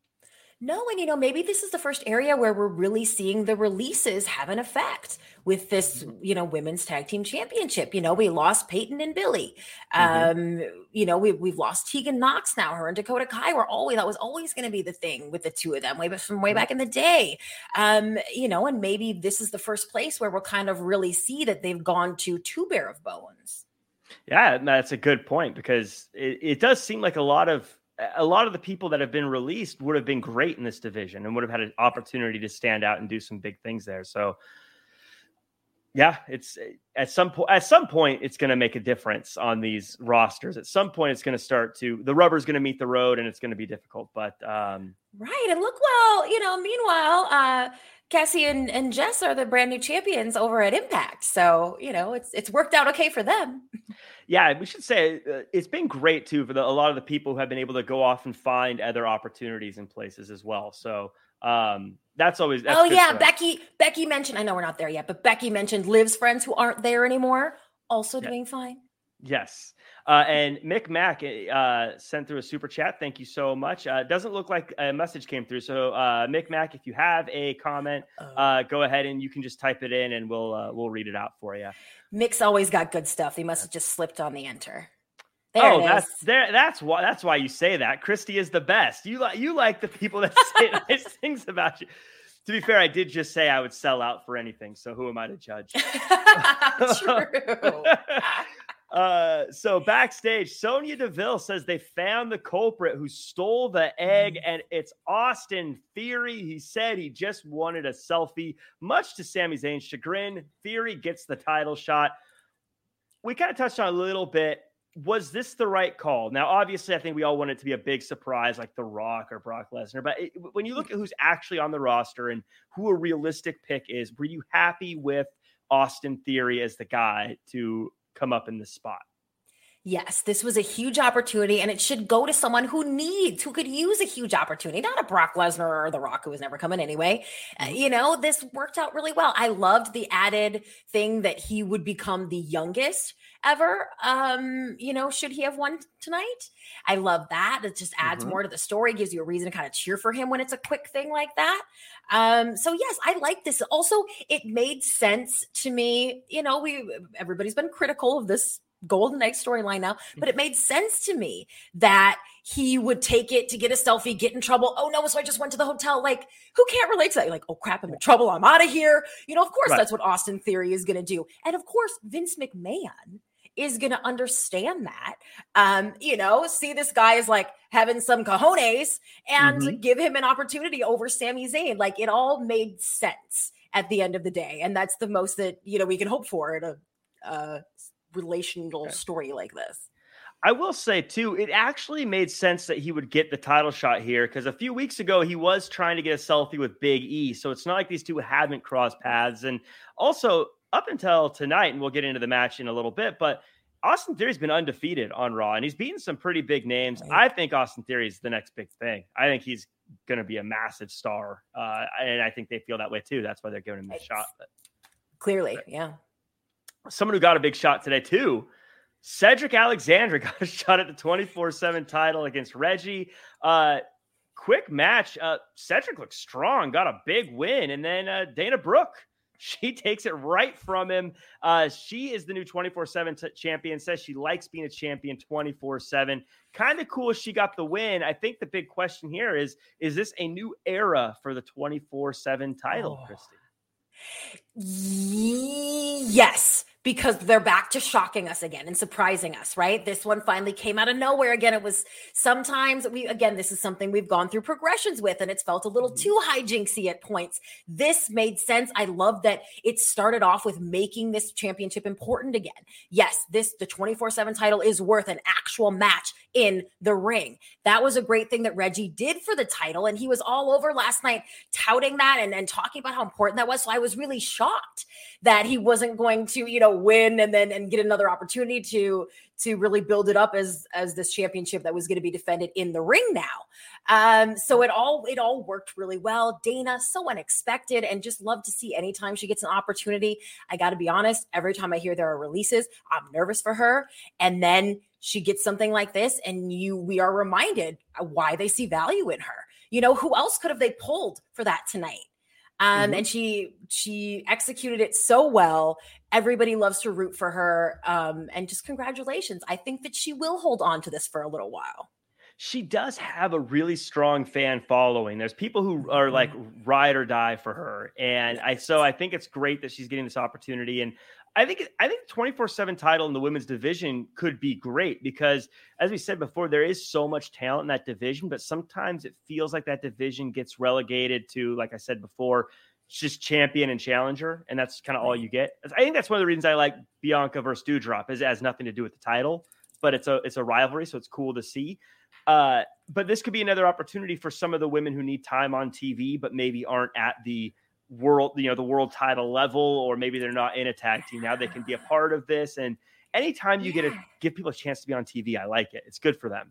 No, and you know, maybe this is the first area where we're really seeing the releases have an effect with this, mm-hmm. you know, women's tag team championship. You know, we lost Peyton and Billie. Mm-hmm. Um, you know, we we've lost Tegan Nox now. Her and Dakota Kai were always that was always going to be the thing with the two of them way from way mm-hmm. back in the day. Um, you know, and maybe this is the first place where we'll kind of really see that they've gone to two bare of bones. Yeah, that's a good point because it, it does seem like a lot of a lot of the people that have been released would have been great in this division and would have had an opportunity to stand out and do some big things there. So yeah, it's at some point at some point it's going to make a difference on these rosters. At some point it's going to start to the rubber's going to meet the road and it's going to be difficult. But um Right. And look well, you know, meanwhile, uh Cassie and, and Jess are the brand new champions over at Impact. So, you know, it's it's worked out okay for them. Yeah, we should say uh, it's been great too for the, a lot of the people who have been able to go off and find other opportunities in places as well. So, um, that's always that's oh yeah becky becky mentioned i know we're not there yet but becky mentioned liv's friends who aren't there anymore also yeah. doing fine yes uh, and mick mack uh, sent through a super chat thank you so much uh, doesn't look like a message came through so uh, mick mack if you have a comment oh. uh, go ahead and you can just type it in and we'll uh, we'll read it out for you mick's always got good stuff he must have just slipped on the enter there oh, that's there. That's why. That's why you say that. Christy is the best. You like you like the people that say nice things about you. To be fair, I did just say I would sell out for anything. So who am I to judge? True. Uh, so backstage, Sonya Deville says they found the culprit who stole the egg, mm. and it's Austin Theory. He said he just wanted a selfie, much to Sami Zayn's chagrin. Theory gets the title shot. We kind of touched on a little bit was this the right call? Now, obviously, I think we all want it to be a big surprise like The Rock or Brock Lesnar. But it, when you look at who's actually on the roster and who a realistic pick is, were you happy with Austin Theory as the guy to come up in this spot? Yes, this was a huge opportunity, and it should go to someone who needs, who could use a huge opportunity, not a Brock Lesnar or The Rock, who was never coming anyway. Uh, mm-hmm. you know, this worked out really well. I loved the added thing that he would become the youngest ever. Um, you know, should he have won tonight? I love that. It just adds mm-hmm. more to the story, gives you a reason to kind of cheer for him when it's a quick thing like that. Um, so yes, I like this. Also, it made sense to me. You know, we everybody's been critical of this Golden Egg storyline now, but it made sense to me that he would take it to get a selfie, get in trouble. Oh no, so I just went to the hotel. Like, who can't relate to that? You're like, oh crap, I'm in trouble. I'm out of here. You know, of course, right. that's what Austin Theory is going to do. And of course, Vince McMahon is going to understand that. Um, you know, see this guy is like having some cojones and mm-hmm. give him an opportunity over Sami Zayn. Like it all made sense at the end of the day. And that's the most that, you know, we can hope for in a, a relational story like this. I will say too, it actually made sense that he would get the title shot here because a few weeks ago he was trying to get a selfie with Big E. So it's not like these two haven't crossed paths. And also, up until tonight, and we'll get into the match in a little bit, but Austin Theory's been undefeated on Raw and he's beaten some pretty big names. I think Austin Theory is the next big thing. I think he's going to be a massive star. Uh, and I think they feel that way too. That's why they're giving him the shot. But, Clearly, but yeah. Someone who got a big shot today too. Cedric Alexander got a shot at the 24 7 title against Reggie. Uh, quick match. Uh, Cedric looks strong, got a big win. And then uh, Dana Brooke she takes it right from him. Uh, she is the new 24 7 champion, says she likes being a champion 24 7. Kind of cool she got the win. I think the big question here is is this a new era for the 24 7 title, oh. Christy? Yes because they're back to shocking us again and surprising us, right? This one finally came out of nowhere again. It was sometimes we, again, this is something we've gone through progressions with, and it's felt a little mm-hmm. too hijinksy at points. This made sense. I love that it started off with making this championship important again. Yes, this, the 24 7 title is worth an actual match in the ring. That was a great thing that Reggie did for the title. And he was all over last night touting that and, and talking about how important that was. So I was really shocked that he wasn't going to, you know, win and then and get another opportunity to to really build it up as as this championship that was going to be defended in the ring now. Um, so it all it all worked really well. Dana, so unexpected, and just love to see anytime she gets an opportunity. I got to be honest, every time I hear there are releases, I'm nervous for her, and then she gets something like this, and you we are reminded why they see value in her. You know, who else could have they pulled for that tonight? Um, mm-hmm. and she she executed it so well. Everybody loves to root for her. Um, and just congratulations. I think that she will hold on to this for a little while. she does have a really strong fan following. There's people who are like Mm-hmm. ride or die for her, and I so I think it's great that she's getting this opportunity. And I think I think 24 seven title in the women's division could be great because, as we said before, there is so much talent in that division, but sometimes it feels like that division gets relegated to, like I said before, just champion and challenger, and that's kind of all you get. I think that's one of the reasons I like Bianca versus Doudrop is it has nothing to do with the title, but it's a it's a rivalry, so it's cool to see. Uh, but this could be another opportunity for some of the women who need time on TV, but maybe aren't at the world, you know, the world title level, or maybe they're not in a tag team. Now they can be a part of this. And anytime you get to give people a chance to be on TV, I like it. It's good for them.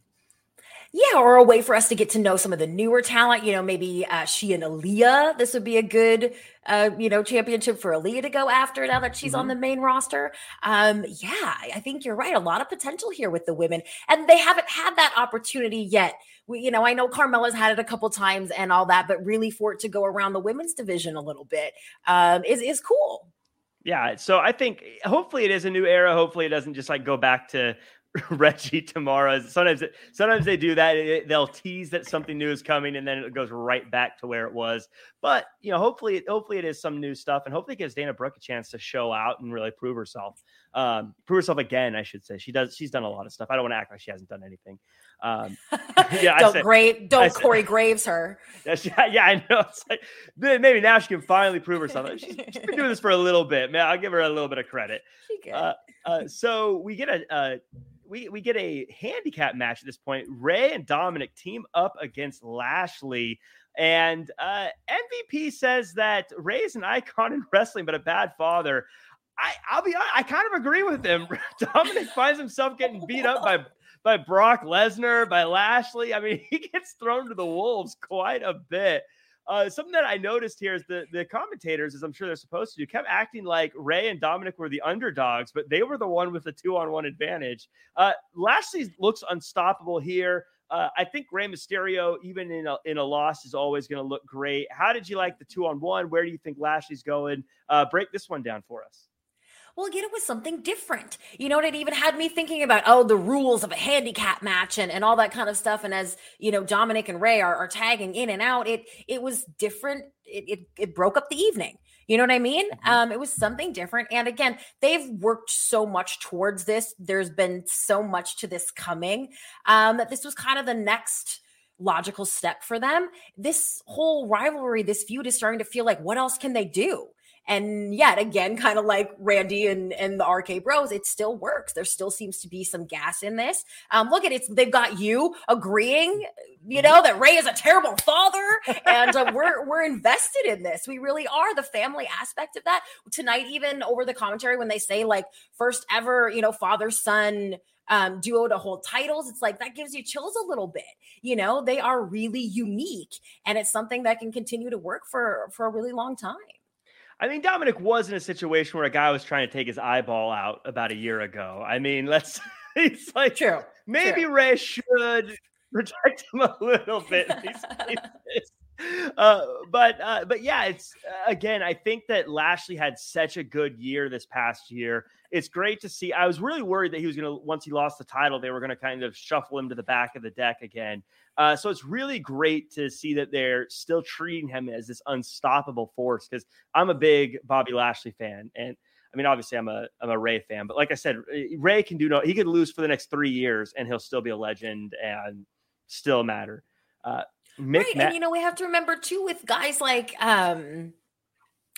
Yeah, or a way for us to get to know some of the newer talent. You know, maybe uh, she and Aaliyah. This would be a good, uh, you know, championship for Aaliyah to go after now that she's on the main roster. Um, yeah, I think you're right. A lot of potential here with the women, and they haven't had that opportunity yet. We, you know, I know Carmella's had it a couple times and all that, but really for it to go around the women's division a little bit um, is is cool. Yeah. So I think hopefully it is a new era. Hopefully it doesn't just like go back to Reggie tomorrow. Sometimes, it, sometimes they do that. It- they'll tease that something new is coming, and then it goes right back to where it was. But you know, hopefully, hopefully it is some new stuff, and hopefully it gives Dana Brooke a chance to show out and really prove herself. Um, prove herself again, I should say. She does. She's done a lot of stuff. I don't want to act like she hasn't done anything. Um, Yeah, don't said- grave, don't said- Corey Graves her. Yeah, yeah, I know. It's like maybe now she can finally prove herself. She's, she's been doing this for a little bit, man. I'll give her a little bit of credit. Uh, uh, so we get a uh, we we get a handicap match at this point. Rey and Dominic team up against Lashley, and uh, MVP says that Rey is an icon in wrestling, but a bad father. I I'll be hon- I kind of agree with him. Dominic finds himself getting beat up by by Brock Lesnar, by Lashley. I mean, he gets thrown to the wolves quite a bit. Uh, something that I noticed here is the the commentators, as I'm sure they're supposed to do, kept acting like Rey and Dominic were the underdogs, but they were the one with the two on one advantage. Uh, Lashley looks unstoppable here. Uh, I think Rey Mysterio, even in a, in a loss, is always going to look great. How did you like the two on one? Where do you think Lashley's going? Uh, break this one down for us. Well, again, it was something different. You know, and it even had me thinking about, oh, the rules of a handicap match and, and all that kind of stuff. And as, you know, Dominic and Rey are, are tagging in and out, it it was different. It, it, it broke up the evening. You know what I mean? Mhm. Um, it was something different. And again, they've worked so much towards this. There's been so much to this coming um, that this was kind of the next logical step for them. This whole rivalry, this feud is starting to feel like, what else can they do? And yet again, kind of like Randy and, and the RK Bros, it still works. There still seems to be some gas in this. Um, look at it, they've got you agreeing, you know, that Rey is a terrible father, and uh, we're we're invested in this. We really are the family aspect of that. Tonight, even over the commentary, when they say like first ever, you know, father son um, duo to hold titles, it's like that gives you chills a little bit. You know, they are really unique, and it's something that can continue to work for for a really long time. I mean, Dominic was in a situation where a guy was trying to take his eyeball out about a year ago. I mean, let's. It's like True. maybe Rey should protect him a little bit. in these cases. Uh, but uh, but yeah, it's uh, again. I think that Lashley had such a good year this past year. It's great to see. I was really worried that he was going to once he lost the title, they were going to kind of shuffle him to the back of the deck again. Uh, so it's really great to see that they're still treating him as this unstoppable force. Because I'm a big Bobby Lashley fan, and I mean, obviously, I'm a I'm a Rey fan, but like I said, Rey can do no. He could lose for the next three years, and he'll still be a legend and still matter. Uh, Mick right. Ma- and you know, we have to remember too with guys like um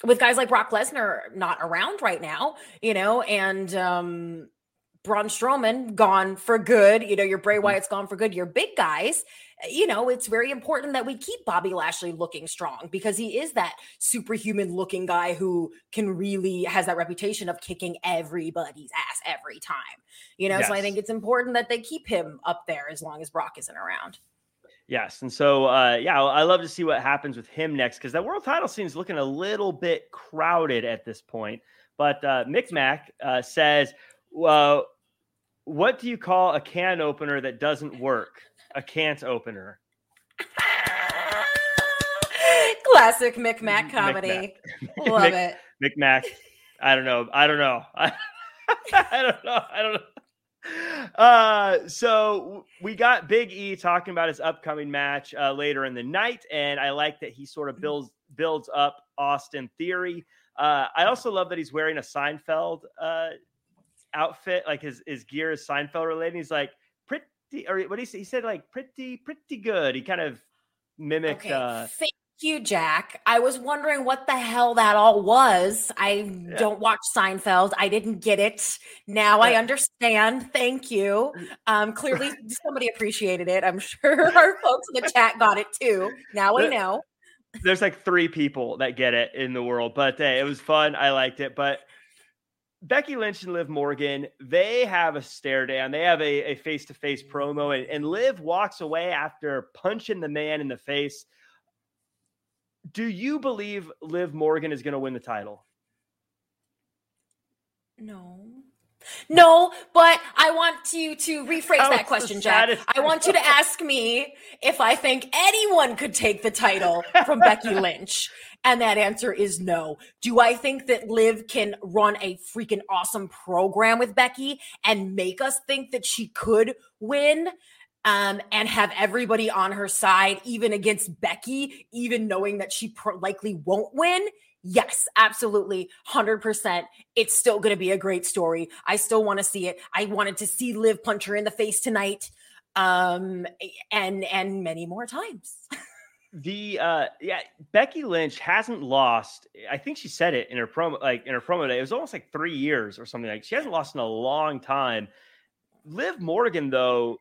with guys like Brock Lesnar not around right now, you know, and um Braun Strowman gone for good. You know, your Bray Mm-hmm. Wyatt's gone for good. Your big guys, you know, it's very important that we keep Bobby Lashley looking strong because he is that superhuman looking guy who can really has that reputation of kicking everybody's ass every time. You know, so I think it's important that they keep him up there as long as Brock isn't around. Yes, and so uh, yeah, I love to see what happens with him next because that world title seems looking a little bit crowded at this point. But uh, Mick Mac uh, says, "Well, what do you call a can opener that doesn't work? A can't opener." Classic Mick Mac Mick comedy. Mac. Love Mick- it. Mick I don't know. I don't know. I, I don't know. I don't know. uh, so we got Big E talking about his upcoming match uh, later in the night, and I like that he sort of builds builds up Austin Theory. Uh, I also love that he's wearing a Seinfeld uh, outfit, like his his gear is Seinfeld related. He's like pretty, or what he said, he said, like pretty pretty good. He kind of mimicked. Okay. Uh, Thank you, Jack. I was wondering what the hell that all was. I Yeah. don't watch Seinfeld. I didn't get it. Now I understand. Thank you. Um, clearly somebody appreciated it. I'm sure our folks in the chat got it too. Now I know. there's like three people that get it in the world, but hey, it was fun. I liked it. But Becky Lynch and Liv Morgan, they have a stare down. They have a face to face promo, and, and Liv walks away after punching the man in the face. Do you believe Liv Morgan is going to win the title? No. No, but I want you to rephrase That that question, Jack. I want you to ask me if I think anyone could take the title from Becky Lynch. And that answer is no. Do I think that Liv can run a freaking awesome program with Becky and make us think that she could win? Um, and have everybody on her side, even against Becky, even knowing that she pro- likely won't win? Yes, absolutely. 100%. It's still going to be a great story. I still want to see it. I wanted to see Liv punch her in the face tonight. Um, and, and many more times. The uh yeah, Becky Lynch hasn't lost. I think she said it in her promo, like in her promo day. It was almost like three years or something. Like she hasn't lost in a long time. Liv Morgan, though,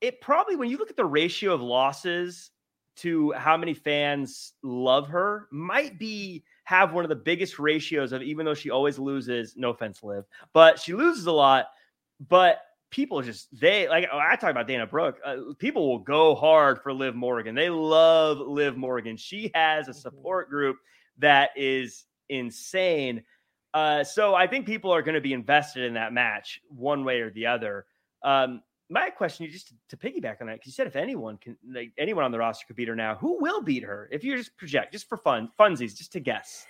it probably when you look at the ratio of losses to how many fans love her, might be have one of the biggest ratios of even though she always loses. No offense, Liv, but she loses a lot. But people just they like I talk about Dana Brooke. Uh, people will go hard for Liv Morgan. They love Liv Morgan. She has a support group that is insane. Uh, so I think people are going to be invested in that match one way or the other. Um, my question, you just to piggyback on that, because you said if anyone can, like anyone on the roster could beat her now, who will beat her? If you just project, just for fun, funsies, just to guess,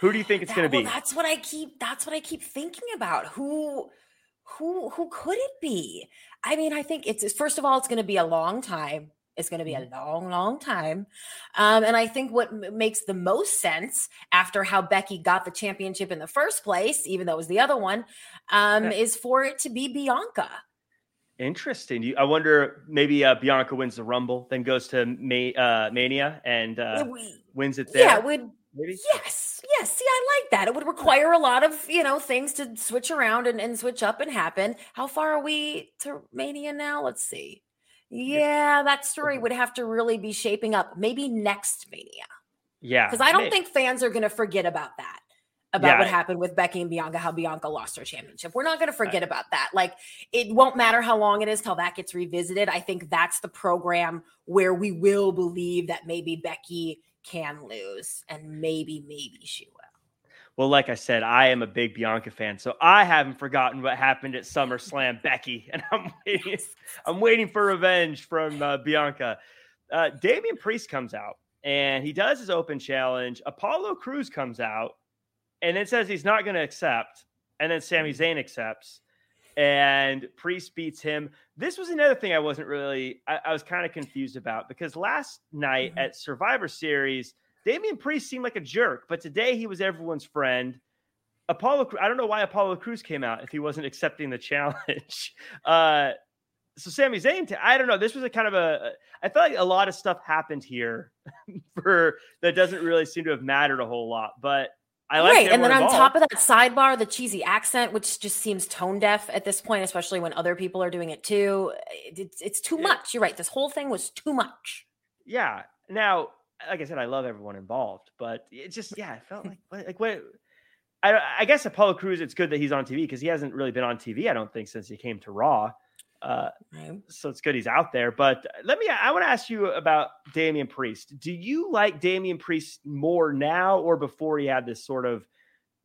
who do you think it's going to be? that's what I keep. That's what I keep thinking about. Who, who, who could it be? I mean, I think it's first of all, it's going to be a long time. It's going to be a Mm-hmm. long, long time. Um, and I think what m- makes the most sense after how Becky got the championship in the first place, even though it was the other one, um, Yeah. is for it to be Bianca. Interesting. You, I wonder maybe uh, Bianca wins the Rumble, then goes to Ma- uh, Mania and uh, wins it there. yeah, it would maybe. Yes, yes. See, I like that. It would require a lot of, you know, things to switch around and, and switch up and happen. How far are we to Mania now? Let's see. Yeah, that story would have to really be shaping up. Maybe next Mania. Yeah, Because I don't may- think fans are going to forget about that. About what happened with Becky and Bianca, how Bianca lost her championship. We're not going to forget about that. Like, it won't matter how long it is till that gets revisited. I think that's the program where we will believe that maybe Becky can lose and maybe, maybe she will. Well, like I said, I am a big Bianca fan, so I haven't forgotten what happened at SummerSlam, Becky, and I'm waiting. I'm waiting for revenge from uh, Bianca. Uh, Damian Priest comes out and he does his open challenge. Apollo Crews comes out and then says he's not going to accept, and then Sami Zayn accepts, and Priest beats him. This was another thing I wasn't really. I, I was kind of confused about because last night Mhm. at Survivor Series. Damian Priest seemed like a jerk, but today he was everyone's friend. Apollo, I don't know why Apollo Crews came out if he wasn't accepting the challenge. Uh, so Sami Zayn—I don't know. This was a kind of a. I felt like a lot of stuff happened here for that doesn't really seem to have mattered a whole lot. But I like right. And then on top of that sidebar, the cheesy accent, which just seems tone deaf at this point, especially when other people are doing it too. It's, it's too Yeah. much. You're right. This whole thing was too much. yeah. Now, like I said, I love everyone involved, but it just yeah, it felt hmm. like what- like what. I, I guess Apollo Crews. It's good that he's on TV because he hasn't really been on TV. I don't think since he came to Raw. Uh, so it's good he's out there. But let me, I want to ask you about Damian Priest. Do you like Damian Priest more now or before he had this sort of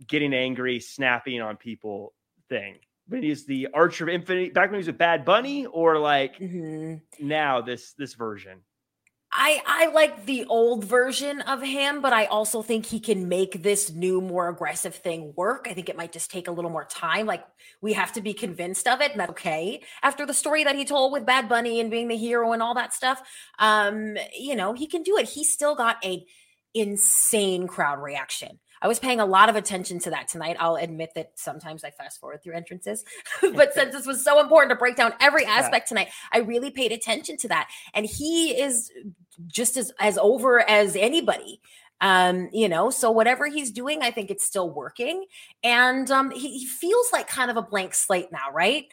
getting angry, snapping on people thing? When he's the Archer of Infinity, back when he was with Bad Bunny, or like Mhm. now this this version? I I like the old version of him, but I also think he can make this new, more aggressive thing work. I think it might just take a little more time. Like we have to be convinced of it, and that's okay. After the story that he told with Bad Bunny and being the hero and all that stuff, um, you know, he can do it. He still got a insane crowd reaction. I was paying a lot of attention to that tonight. I'll admit that sometimes I fast forward through entrances, but since this was so important to break down every aspect tonight, I really paid attention to that. And he is just as as over as anybody um you know so whatever he's doing i think it's still working. And um he, he feels like kind of a blank slate now right?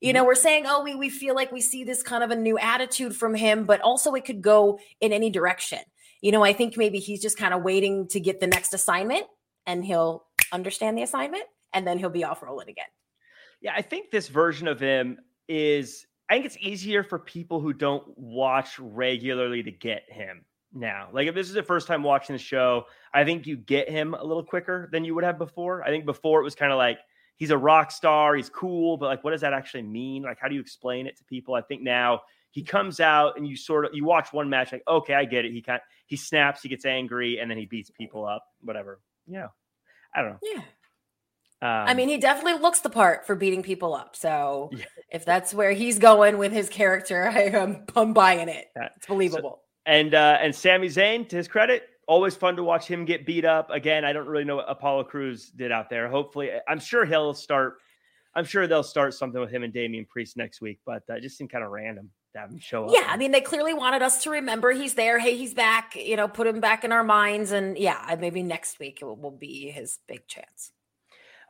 You know mm-hmm. we're saying oh we, we feel like we see this kind of a new attitude from him but also it could go in any direction. You know i think maybe he's just kind of waiting to get the next assignment and he'll understand the assignment and then he'll be off rolling again. Yeah i think this version of him is I think it's easier for people who don't watch regularly to get him now. Like if this is the first time watching the show, I think you get him a little quicker than you would have before. I think before it was kind of like he's a rock star, he's cool, but like what does that actually mean? Like how do you explain it to people? I think now he comes out and you sort of you watch one match like okay, I get it. He kind he snaps, he gets angry, and then he beats people up, whatever. Yeah. I don't know. Yeah. Um, I mean, he definitely looks the part for beating people up. So yeah. if that's where he's going with his character, I, am I'm buying it. It's believable. So, and uh, and Sami Zayn, to his credit, always fun to watch him get beat up. Again, I don't really know what Apollo Crews did out there. Hopefully, I'm sure he'll start. I'm sure they'll start something with him and Damian Priest next week, but uh, it just seemed kind of random to have him show up. Yeah, I mean, they clearly wanted us to remember he's there. Hey, he's back. You know, put him back in our minds, and yeah, maybe next week it will, will be his big chance.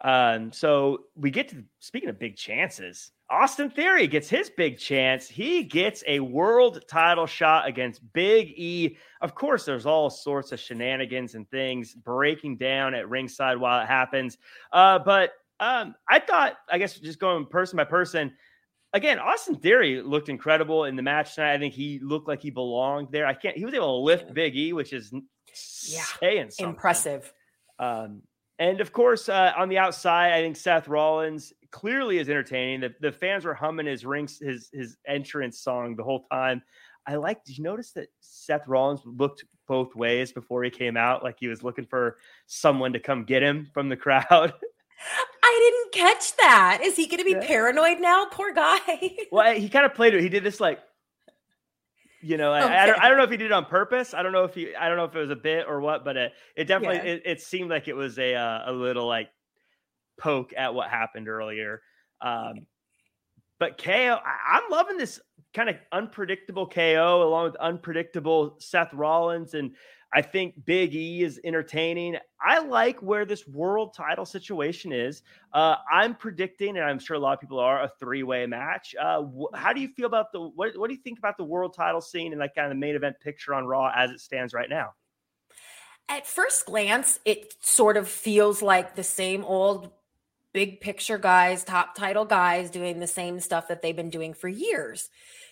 Um, so we get to speaking of big chances. Austin Theory gets his big chance. He gets a world title shot against Big E. Of course, there's all sorts of shenanigans and things breaking down at ringside while it happens. Uh, but um, I thought, I guess, just going person by person, again, Austin Theory looked incredible in the match tonight. I think he looked like he belonged there. I can't, he was able to lift Big E, which is yeah, saying something. impressive. Um, and of course, uh, on the outside, I think Seth Rollins clearly is entertaining. The, the fans were humming his rings, his his entrance song the whole time. I like. Did you notice that Seth Rollins looked both ways before he came out, like he was looking for someone to come get him from the crowd? I didn't catch that. Is he going to be yeah. paranoid now? Poor guy. well, he kind of played it. He did this like you know, okay. I, I, don't, I don't know if he did it on purpose. I don't know if he, I don't know if it was a bit or what, but it, it definitely, yeah. it, it, seemed like it was a, uh, a little like poke at what happened earlier. Um, but KO, I, I'm loving this kind of unpredictable KO along with unpredictable Seth Rollins. And I think Big E is entertaining. I like where this world title situation is. Uh, I'm predicting, and I'm sure a lot of people are, a three way match. Uh, wh- how do you feel about the what, what do you think about the world title scene and like kind of the main event picture on Raw as it stands right now? At first glance, it sort of feels like the same old big picture guys, top title guys doing the same stuff that they've been doing for years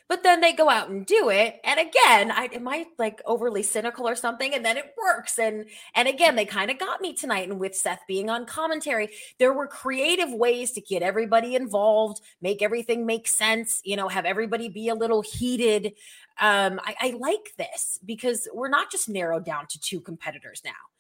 but then they go out and do it and again i am i like overly cynical or something? And then it works and and again they kind of got me tonight and with seth being on commentary there were creative ways to get everybody involved make everything make sense you know have everybody be a little heated. Um I, I like this because we're not just narrowed down to two competitors now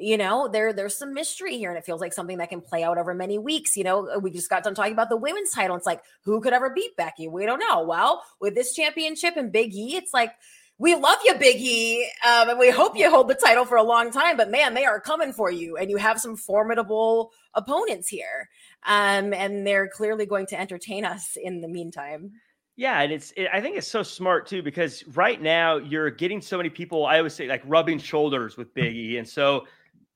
you know there there's some mystery here and it feels like something that can play out over many weeks you know we just got done talking about the women's title it's like who could ever beat becky we don't know well with this championship and big e it's like we love you big e um, and we hope you hold the title for a long time but man they are coming for you and you have some formidable opponents here um, and they're clearly going to entertain us in the meantime yeah, and it's it, I think it's so smart too because right now you're getting so many people. I always say like rubbing shoulders with Biggie, and so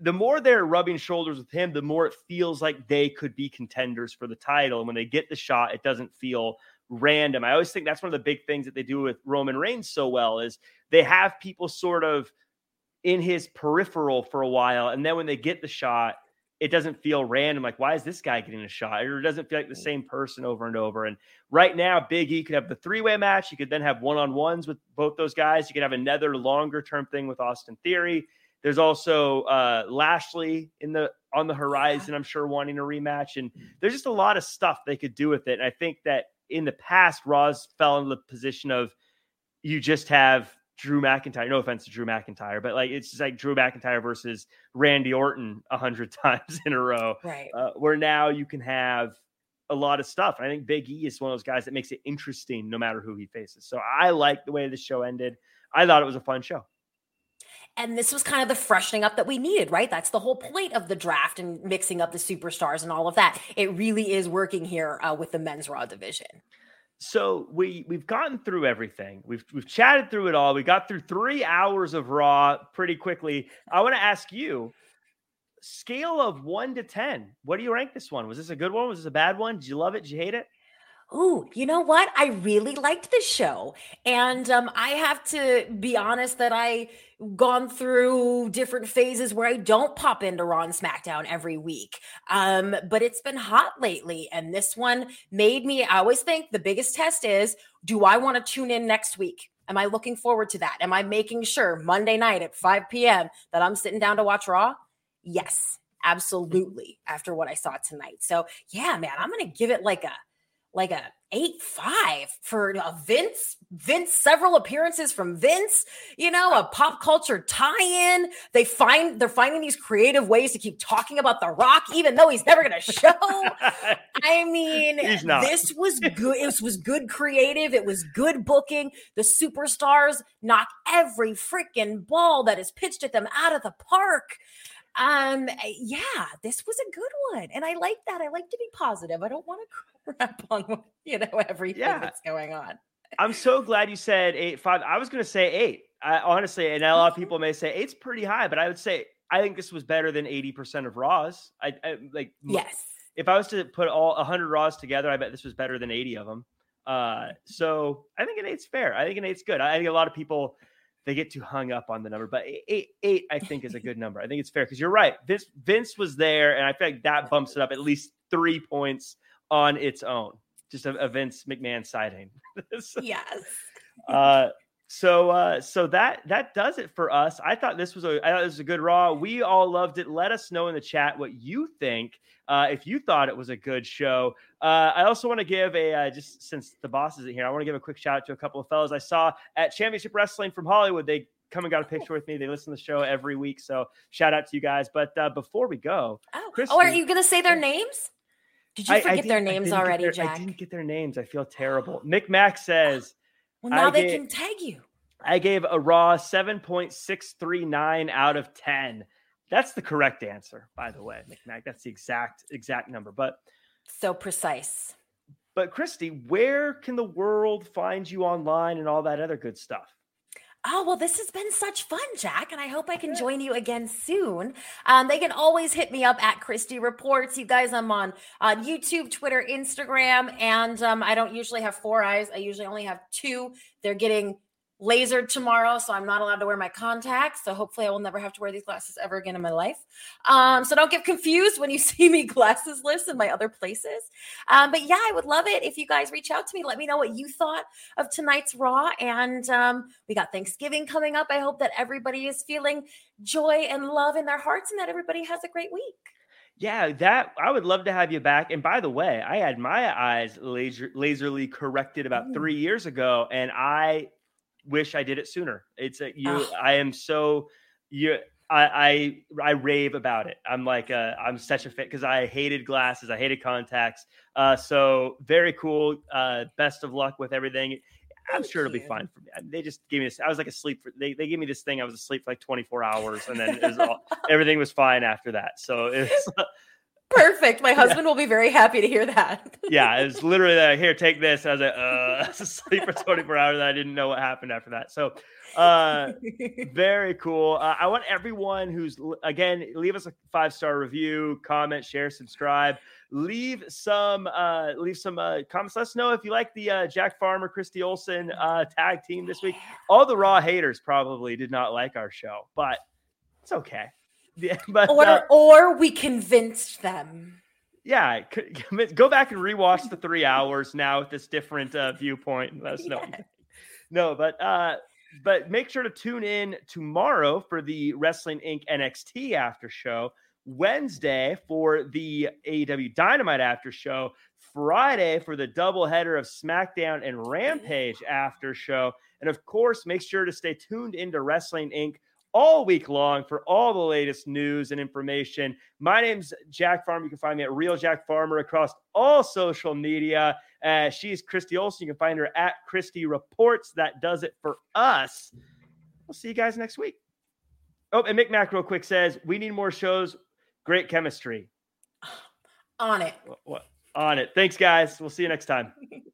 the more they're rubbing shoulders with him, the more it feels like they could be contenders for the title. And when they get the shot, it doesn't feel random. I always think that's one of the big things that they do with Roman Reigns so well is they have people sort of in his peripheral for a while, and then when they get the shot, it doesn't feel random. Like, why is this guy getting a shot? Or it doesn't feel like the same person over and over. And right now, Big E could have the three way match. You could then have one on ones with both those guys. You could have another longer term thing with Austin Theory. There's also uh, Lashley in the on the horizon. I'm sure wanting a rematch, and there's just a lot of stuff they could do with it. And I think that in the past, Raw's fell in the position of you just have Drew McIntyre. No offense to Drew McIntyre, but like it's just like Drew McIntyre versus Randy Orton a hundred times in a row. Right. Uh, where now you can have a lot of stuff. I think Big E is one of those guys that makes it interesting no matter who he faces. So I like the way the show ended. I thought it was a fun show. And this was kind of the freshening up that we needed, right? That's the whole point of the draft and mixing up the superstars and all of that. It really is working here uh, with the men's Raw division. So we we've gotten through everything. We've we've chatted through it all. We got through three hours of Raw pretty quickly. I want to ask you, scale of one to ten, what do you rank this one? Was this a good one? Was this a bad one? Did you love it? Did you hate it? Ooh, you know what? I really liked this show. And um, I have to be honest that I gone through different phases where I don't pop into Raw SmackDown every week. Um, but it's been hot lately. And this one made me, I always think the biggest test is do I want to tune in next week? Am I looking forward to that? Am I making sure Monday night at 5 p.m. that I'm sitting down to watch Raw? Yes, absolutely. After what I saw tonight. So, yeah, man, I'm going to give it like a like a eight five for a Vince. Vince, several appearances from Vince. You know, a pop culture tie-in. They find they're finding these creative ways to keep talking about The Rock, even though he's never going to show. I mean, this was good. It was good creative. It was good booking. The superstars knock every freaking ball that is pitched at them out of the park um yeah this was a good one and i like that i like to be positive i don't want to crap on you know everything yeah. that's going on. I'm so glad you said eight five i was gonna say eight I, honestly and a lot of people may say eight's pretty high but i would say i think this was better than 80% of raws i, I like yes. if i was to put all 100 raws together i bet this was better than 80 of them uh so i think an eight's fair i think an eight's good i think a lot of people they get too hung up on the number. But eight, eight I think, is a good number. I think it's fair because you're right. Vince, Vince was there, and I feel like that bumps it up at least three points on its own. Just a, a Vince McMahon sighting. so, yes. uh, so uh, so that that does it for us. I thought this was a I thought this was a good Raw. We all loved it. Let us know in the chat what you think. Uh, if you thought it was a good show, uh, I also want to give a uh, just since the boss isn't here, I want to give a quick shout out to a couple of fellows I saw at Championship Wrestling from Hollywood. They come and got a picture with me. They listen to the show every week, so shout out to you guys. But uh, before we go, oh, oh are you going to say their names? Did you forget I, I their names already, their, Jack? I didn't get their names. I feel terrible. Mick Mac says. Well, now I they gave, can tag you. I gave a raw 7.639 out of 10. That's the correct answer, by the way, McMack. That's the exact exact number. But so precise. But Christy, where can the world find you online and all that other good stuff? Oh, well, this has been such fun, Jack, and I hope I can join you again soon. Um, they can always hit me up at Christy Reports. You guys, I'm on uh, YouTube, Twitter, Instagram, and um, I don't usually have four eyes. I usually only have two. They're getting lasered tomorrow, so I'm not allowed to wear my contacts. So hopefully, I will never have to wear these glasses ever again in my life. Um, so don't get confused when you see me glasses list in my other places. Um, but yeah, I would love it if you guys reach out to me. Let me know what you thought of tonight's Raw. And um, we got Thanksgiving coming up. I hope that everybody is feeling joy and love in their hearts, and that everybody has a great week. Yeah, that I would love to have you back. And by the way, I had my eyes laser laserly corrected about three years ago, and I wish I did it sooner. It's a you. Oh. I am so you. I, I I rave about it. I'm like uh, I'm such a fit because I hated glasses. I hated contacts. Uh, so very cool. Uh, best of luck with everything. I'm Thank sure it'll you. be fine for me. They just gave me this. I was like asleep for. They, they gave me this thing. I was asleep for like 24 hours, and then was all, everything was fine after that. So it's Perfect. My husband yeah. will be very happy to hear that. yeah, it was literally like, here, take this. I was like, uh, I was asleep for 24 hours. And I didn't know what happened after that. So, uh, very cool. Uh, I want everyone who's, again, leave us a five star review, comment, share, subscribe. Leave some, uh, leave some uh, comments. Let us know if you like the uh, Jack Farmer, Christy Olson uh, tag team this week. All the Raw haters probably did not like our show, but it's okay. Yeah, but or uh, or we convinced them. Yeah, go back and rewatch the three hours now with this different uh, viewpoint. Let us know. No, but uh, but make sure to tune in tomorrow for the Wrestling Inc. NXT after show. Wednesday for the AEW Dynamite after show. Friday for the doubleheader of SmackDown and Rampage after show. And of course, make sure to stay tuned into Wrestling Inc all week long for all the latest news and information. My name's Jack Farmer. You can find me at Real Jack Farmer across all social media. Uh, she's Christy Olson. You can find her at Christy Reports. That does it for us. We'll see you guys next week. Oh, and Mick Mac, real quick, says we need more shows. Great chemistry. On it. What, what? On it. Thanks, guys. We'll see you next time.